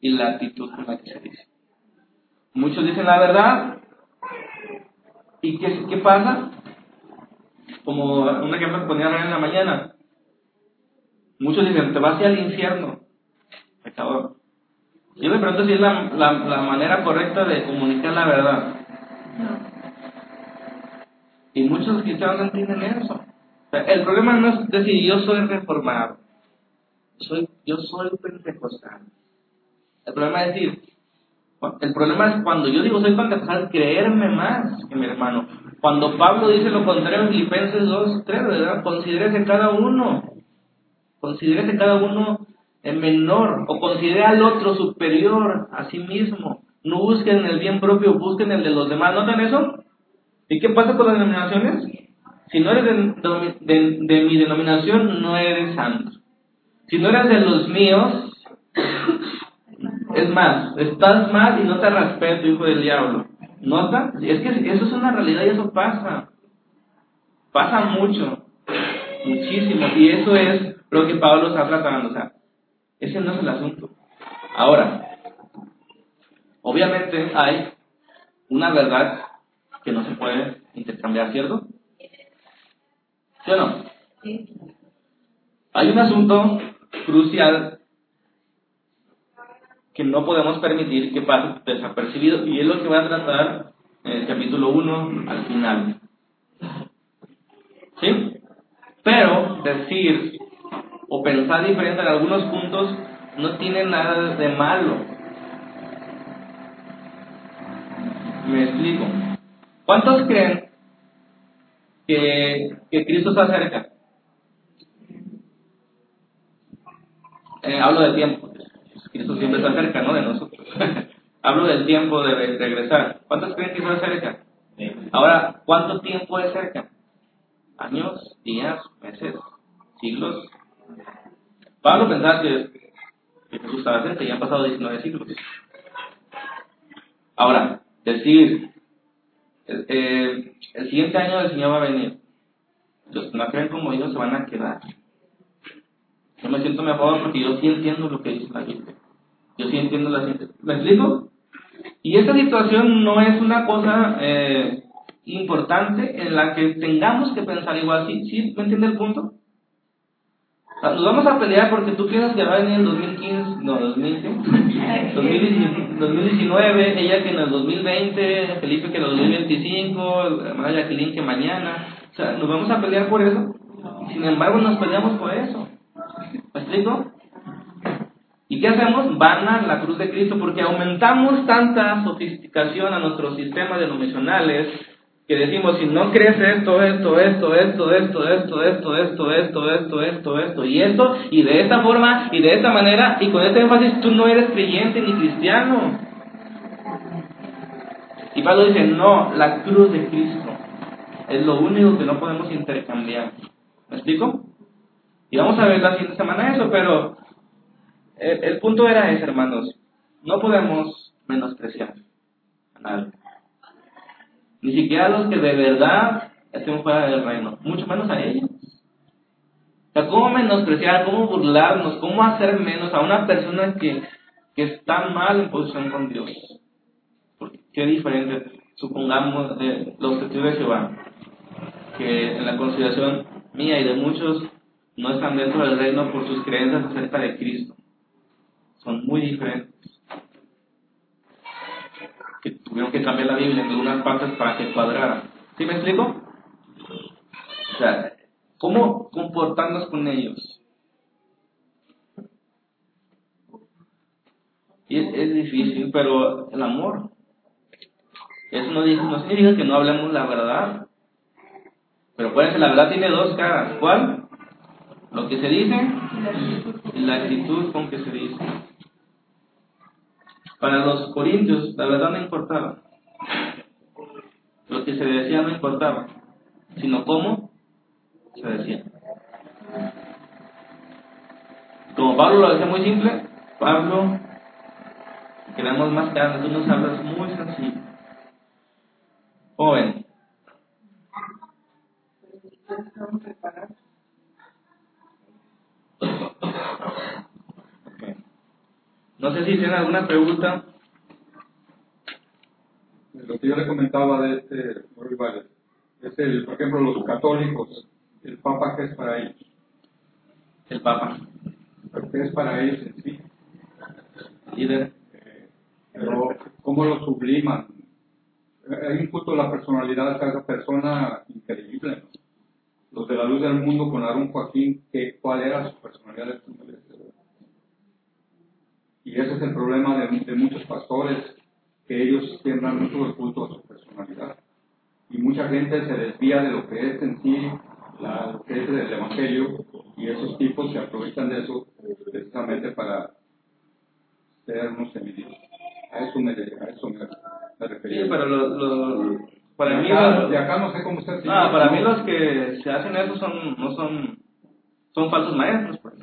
y la actitud con la que se dice. Muchos dicen la verdad. ¿Y qué, qué pasa? Como un ejemplo que ponía en la mañana. Muchos dicen, te vas al infierno. Pecador. Yo me pregunto si es la, la, la manera correcta de comunicar la verdad. Y muchos cristianos no entienden eso. O sea, el problema no es decir yo soy reformado. Soy, yo soy pentecostal. El problema es decir, el problema es cuando yo digo soy pentecostal, creerme más que mi hermano. Cuando Pablo dice lo contrario en Filipenses 2, 3, ¿verdad? Considérese cada uno. Considérese cada uno el menor o considere al otro superior a sí mismo. No busquen el bien propio, busquen el de los demás. ¿Notan eso? ¿Y qué pasa con las denominaciones? Si no eres de, de, de mi denominación, no eres santo. Si no eres de los míos, es más, estás mal y no te respeto, hijo del diablo. ¿Nota? Es que eso es una realidad y eso pasa. Pasa mucho, muchísimo. Y eso es lo que Pablo está tratando. O sea, ese no es el asunto. Ahora, obviamente hay una verdad que no se puede intercambiar, ¿cierto? ¿Sí o no? Hay un asunto crucial que no podemos permitir que pase desapercibido y es lo que voy a tratar en el capítulo 1 al final. ¿Sí? Pero decir o pensar diferente en algunos puntos no tiene nada de malo. Me explico. ¿Cuántos creen que, que Cristo se acerca? Eh, hablo del tiempo. Cristo siempre se acerca, ¿no? De nosotros. hablo del tiempo de regresar. ¿Cuántos creen que se acerca? Ahora, ¿cuánto tiempo es cerca? ¿Años, días, meses, siglos? Pablo pensaba que, Jesús estaba cerca han pasado 19 siglos. Ahora, decir, eh, el siguiente año el Señor va a venir. Los que no creen como ellos se van a quedar. Yo me siento mejor porque yo sí entiendo lo que dice la gente. Yo sí entiendo la gente. ¿Me explico? Y esta situación no es una cosa eh, importante en la que tengamos que pensar igual. ¿Sí, ¿Sí? ¿Me entiende el punto? Nos vamos a pelear porque tú piensas que va a venir en el 2015, no, 2019, ella que en el 2020, Felipe que en el 2025, hermana Jacqueline que mañana. O sea, nos vamos a pelear por eso. Sin embargo, nos peleamos por eso. ¿Me explico? ¿Y qué hacemos? Van a la cruz de Cristo porque aumentamos tanta sofisticación a nuestros sistemas denominacionales que decimos, si no crees esto, esto, esto, esto, esto, esto, esto, esto, esto, esto, esto, esto, y esto, y de esta forma, y de esta manera, y con este énfasis, tú no eres creyente ni cristiano. Y Pablo dice, no, la cruz de Cristo es lo único que no podemos intercambiar. ¿Me explico? Y vamos a ver la siguiente semana eso, pero el, punto era ese, hermanos. No podemos menospreciar a nadie. Ni siquiera a los que de verdad estén fuera del reino, mucho menos a ellos. O sea, ¿cómo menospreciar, cómo burlarnos, cómo hacer menos a una persona que, que está mal en posición con Dios? Porque qué diferente, supongamos, de los testigos de Jehová, que en la consideración mía y de muchos no están dentro del reino por sus creencias acerca de Cristo. Son muy diferentes que tuvieron que cambiar la Biblia en algunas partes para que cuadrara. ¿Sí me explico? O sea, ¿cómo comportarnos con ellos? Y es, difícil, pero el amor. Eso no, no significa que no hablemos la verdad. Pero puede ser, la verdad tiene dos caras. ¿Cuál? Lo que se dice y la actitud con que se dice. Para los corintios, la verdad no importaba. Lo que se decía no importaba, sino cómo se decía. Como Pablo lo decía muy simple, Pablo, queremos más carne, tú nos hablas muy sencillo. Joven. No sé si tienen alguna pregunta. Lo que yo le comentaba de este es el, por ejemplo, los católicos, el Papa que es para ellos. El Papa. ¿Qué es para ellos en sí? Líder. Eh, pero, ¿cómo lo subliman? Hay un punto de la personalidad de esa persona increíble. Los de la luz del mundo con Aaron Joaquín, que, ¿cuál era su personalidad? Y ese es el problema de, muchos pastores, que ellos tienen mucho el culto a su personalidad. Y mucha gente se desvía de lo que es en sí, la, lo que es el Evangelio, y esos tipos se aprovechan de eso precisamente para ser unos. A eso me, a eso me, refería. Sí, pero lo, para de mí acá, de acá no sé cómo usted Ah, para mí los que se hacen eso son no son son falsos maestros pues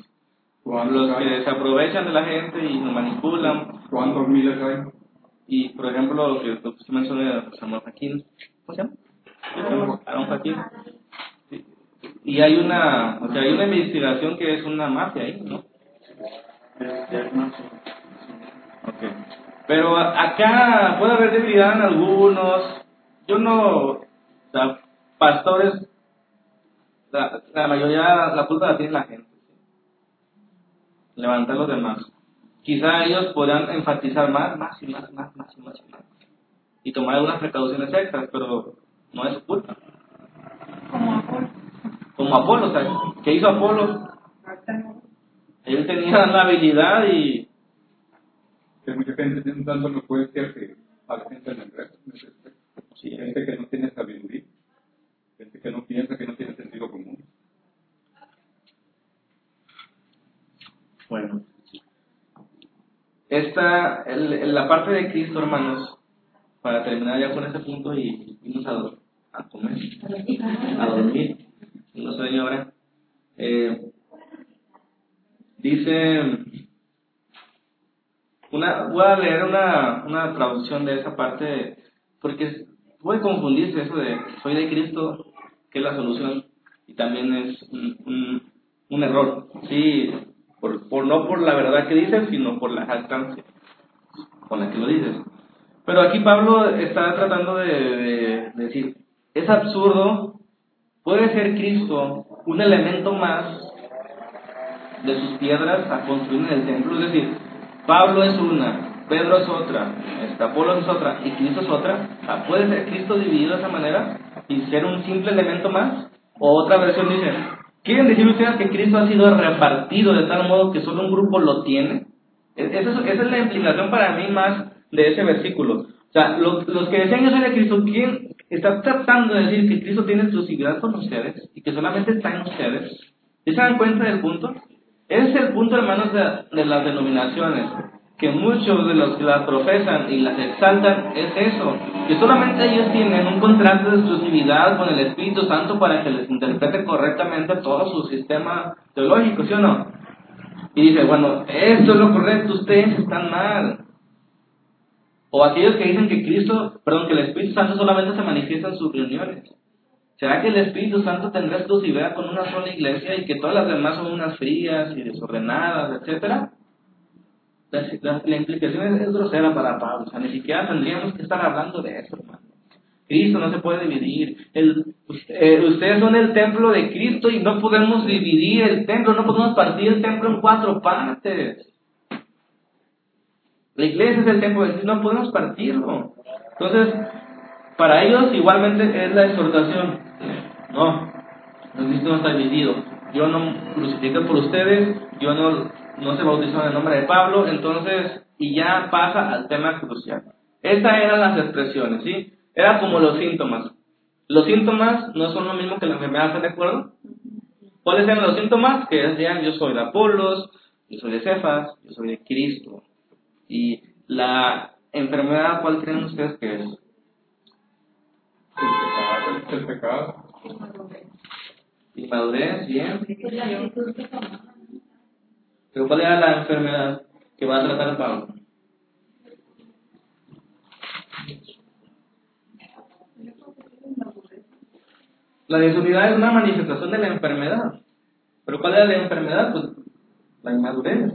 los que se aprovechan de la gente y nos manipulan. ¿Cuántos miles hay? Y, por ejemplo, lo que usted menciona de Samuel Joaquín, ¿cómo se llama? Aaron Joaquín. Y hay una, o sea, hay una investigación que es una mafia ahí, ¿no? Okay. Pero acá puede haber debilidad en algunos. Yo no, o sea, pastores, la, la mayoría, la culpa la tiene la gente levantar a los demás. Quizá ellos podrán enfatizar más, más y más, más, más y más y más. Y tomar algunas precauciones extras, pero no es su culpa. Como Apolo. Como Apolo, o sea, ¿qué hizo Apolo? Él tenía la habilidad y Que mucha gente un tanto no puede ser que a la gente le. Gente que no tiene sabiduría. Gente que no piensa, que no tiene sentido común. Bueno. Esta, el- la parte de Cristo, hermanos, para terminar ya con este punto y irnos a, a comer, a dormir, no sueño ahora. Eh, dice, una, voy a leer una, una traducción de esa parte, porque puede confundirse eso de soy de Cristo, que es la solución, y también es un, un, un error, sí, por, por, no por la verdad que dices, sino por la jactancia con la que lo dices. Pero aquí Pablo está tratando de, de- de decir, es absurdo, puede ser Cristo un elemento más de sus piedras a construir en el templo, es decir, Pablo es una, Pedro es otra, Apolo es otra y Cristo es otra. ¿Puede ser Cristo dividido de esa manera y ser un simple elemento más? O otra versión dice, ¿quieren decir ustedes que Cristo ha sido repartido de tal modo que solo un grupo lo tiene? Es- Esa es, esa es la implicación para mí más de ese versículo. O sea, lo- los que decían yo de Cristo, ¿quién está tratando de decir que Cristo tiene exclusividad con ustedes y que solamente está en ustedes? ¿Sí ¿Se dan cuenta del punto? Ese es el punto, hermanos, de, de las denominaciones. Que muchos de los que las profesan y las exaltan es eso. Que solamente ellos tienen un contrato de exclusividad con el Espíritu Santo para que les interprete correctamente todo su sistema teológico, ¿sí o no? Y dice, bueno, esto es lo correcto, ustedes están mal. O aquellos que dicen que Cristo, perdón, que el Espíritu Santo solamente se manifiesta en sus reuniones. ¿Será que el Espíritu Santo tendrá exclusividad con una sola iglesia y que todas las demás son unas frías y desordenadas, etcétera? La, la- la implicación es, es grosera para Pablo. O sea, ni siquiera tendríamos que estar hablando de eso, hermano. Cristo no se puede dividir. El- eh, ustedes son el templo de Cristo y no podemos dividir el templo, no podemos partir el templo en cuatro partes. La iglesia es el templo de Cristo, no podemos partirlo. Entonces, para ellos igualmente es la exhortación. No, Cristo no está dividido. Yo no crucifiqué por ustedes, yo no, no se bautizó en el nombre de Pablo, entonces, y ya pasa al tema crucial. Estas eran las expresiones, ¿sí? Era como los síntomas. Los síntomas no son lo mismo que la enfermedad, ¿están de acuerdo? ¿Cuáles eran los síntomas? Que decían, yo soy de Apolos, yo soy de Cefas, yo soy de Cristo. Y la enfermedad, ¿cuál creen ustedes que es? El pecado, el pecado. Inmadurez, bien. Es la actitud que tomamos. Pero ¿cuál era la enfermedad que va a tratar Pablo? La desunidad es una manifestación de la enfermedad. ¿Pero cuál era la enfermedad? Pues la inmadurez.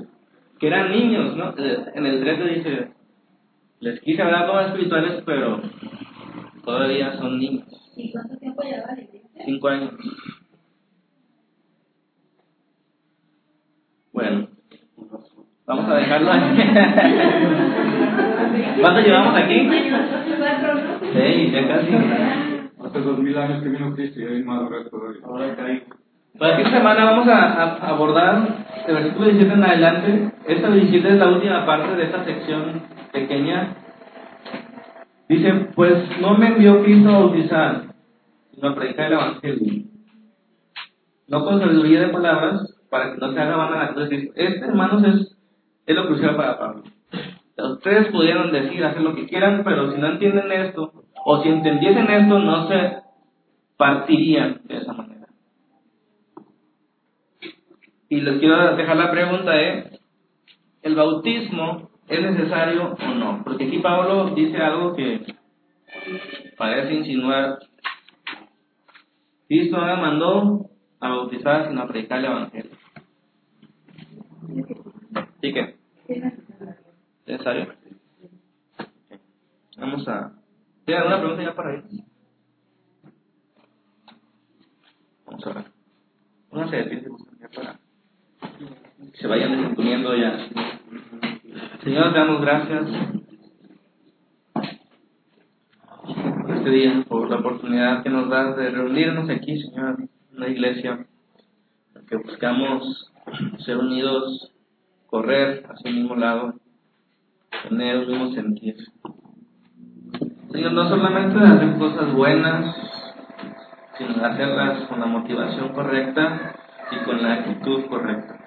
Que eran niños, ¿no? En el 13 dice, les quise hablar como espirituales, pero todavía son niños. ¿Y cuánto tiempo lleva la iglesia? Cinco años. Bueno, vamos a dejarlo ahí. ¿Cuánto llevamos aquí? Sí, ya casi. Hace dos mil años que vino Cristo y hay madurez todavía. Pues esta semana vamos a, a abordar el versículo 17 en adelante. Esta 17 es la última parte de esta sección pequeña. Dice, pues no me envió Cristo a bautizar, sino a predicar el Evangelio. No con sabiduría de palabras, para que no se haga vana la cruz de Cristo. Este, hermanos, es, es lo crucial para Pablo. Ustedes pudieron decir, hacer lo que quieran, pero si no entienden esto, o si entendiesen esto, no se partirían de esa manera. Y les quiero dejar la pregunta ¿eh? ¿el bautismo es necesario o no? Porque aquí Pablo dice algo que parece insinuar. Cristo no me mandó a bautizar, sino a predicar el Evangelio. ¿Sí que? ¿Necesario? Vamos a... ¿Tiene alguna pregunta ya para ir? Vamos a ver. Pónganse de pie si gustan, ya para... que Se vayan de comiendo ya. Señor, damos gracias por este día, por la oportunidad que nos das de reunirnos aquí, Señor, en una iglesia, que buscamos ser unidos, correr hacia el mismo lado, tener el mismo sentir. Señor, no solamente hacer cosas buenas, sino hacerlas con la motivación correcta y con la actitud correcta.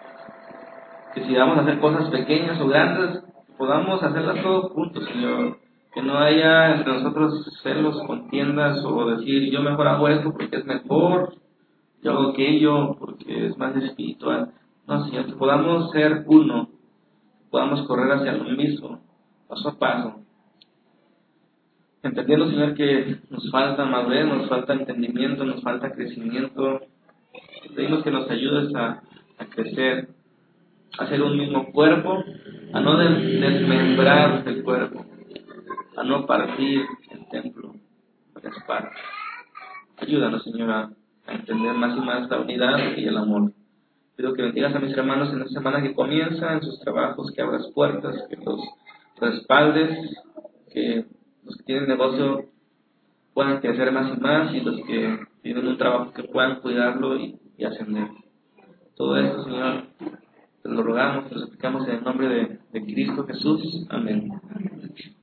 Que si vamos a hacer cosas pequeñas o grandes, podamos hacerlas todos juntos, Señor. Que no haya entre nosotros celos, contiendas o decir yo mejor hago esto porque es mejor, yo hago aquello porque es más espiritual. No, Señor, que podamos ser uno, podamos correr hacia lo mismo, paso a paso. Entendiendo, Señor, que nos falta madurez, nos falta entendimiento, nos falta crecimiento. Pedimos que nos ayudes a, a crecer, a ser un mismo cuerpo, a no desmembrar el cuerpo, a no partir el templo las partes. Ayúdanos, Señor, a entender más y más la unidad y el amor. Pido que bendigas a mis hermanos en esta semana que comienza, en sus trabajos, que abras puertas, que los respaldes, que los que tienen negocio puedan crecer más y más y los que tienen un trabajo que puedan cuidarlo y, ascender. Todo esto, Señor, te lo rogamos, te lo suplicamos en el nombre de Cristo Jesús. Amén.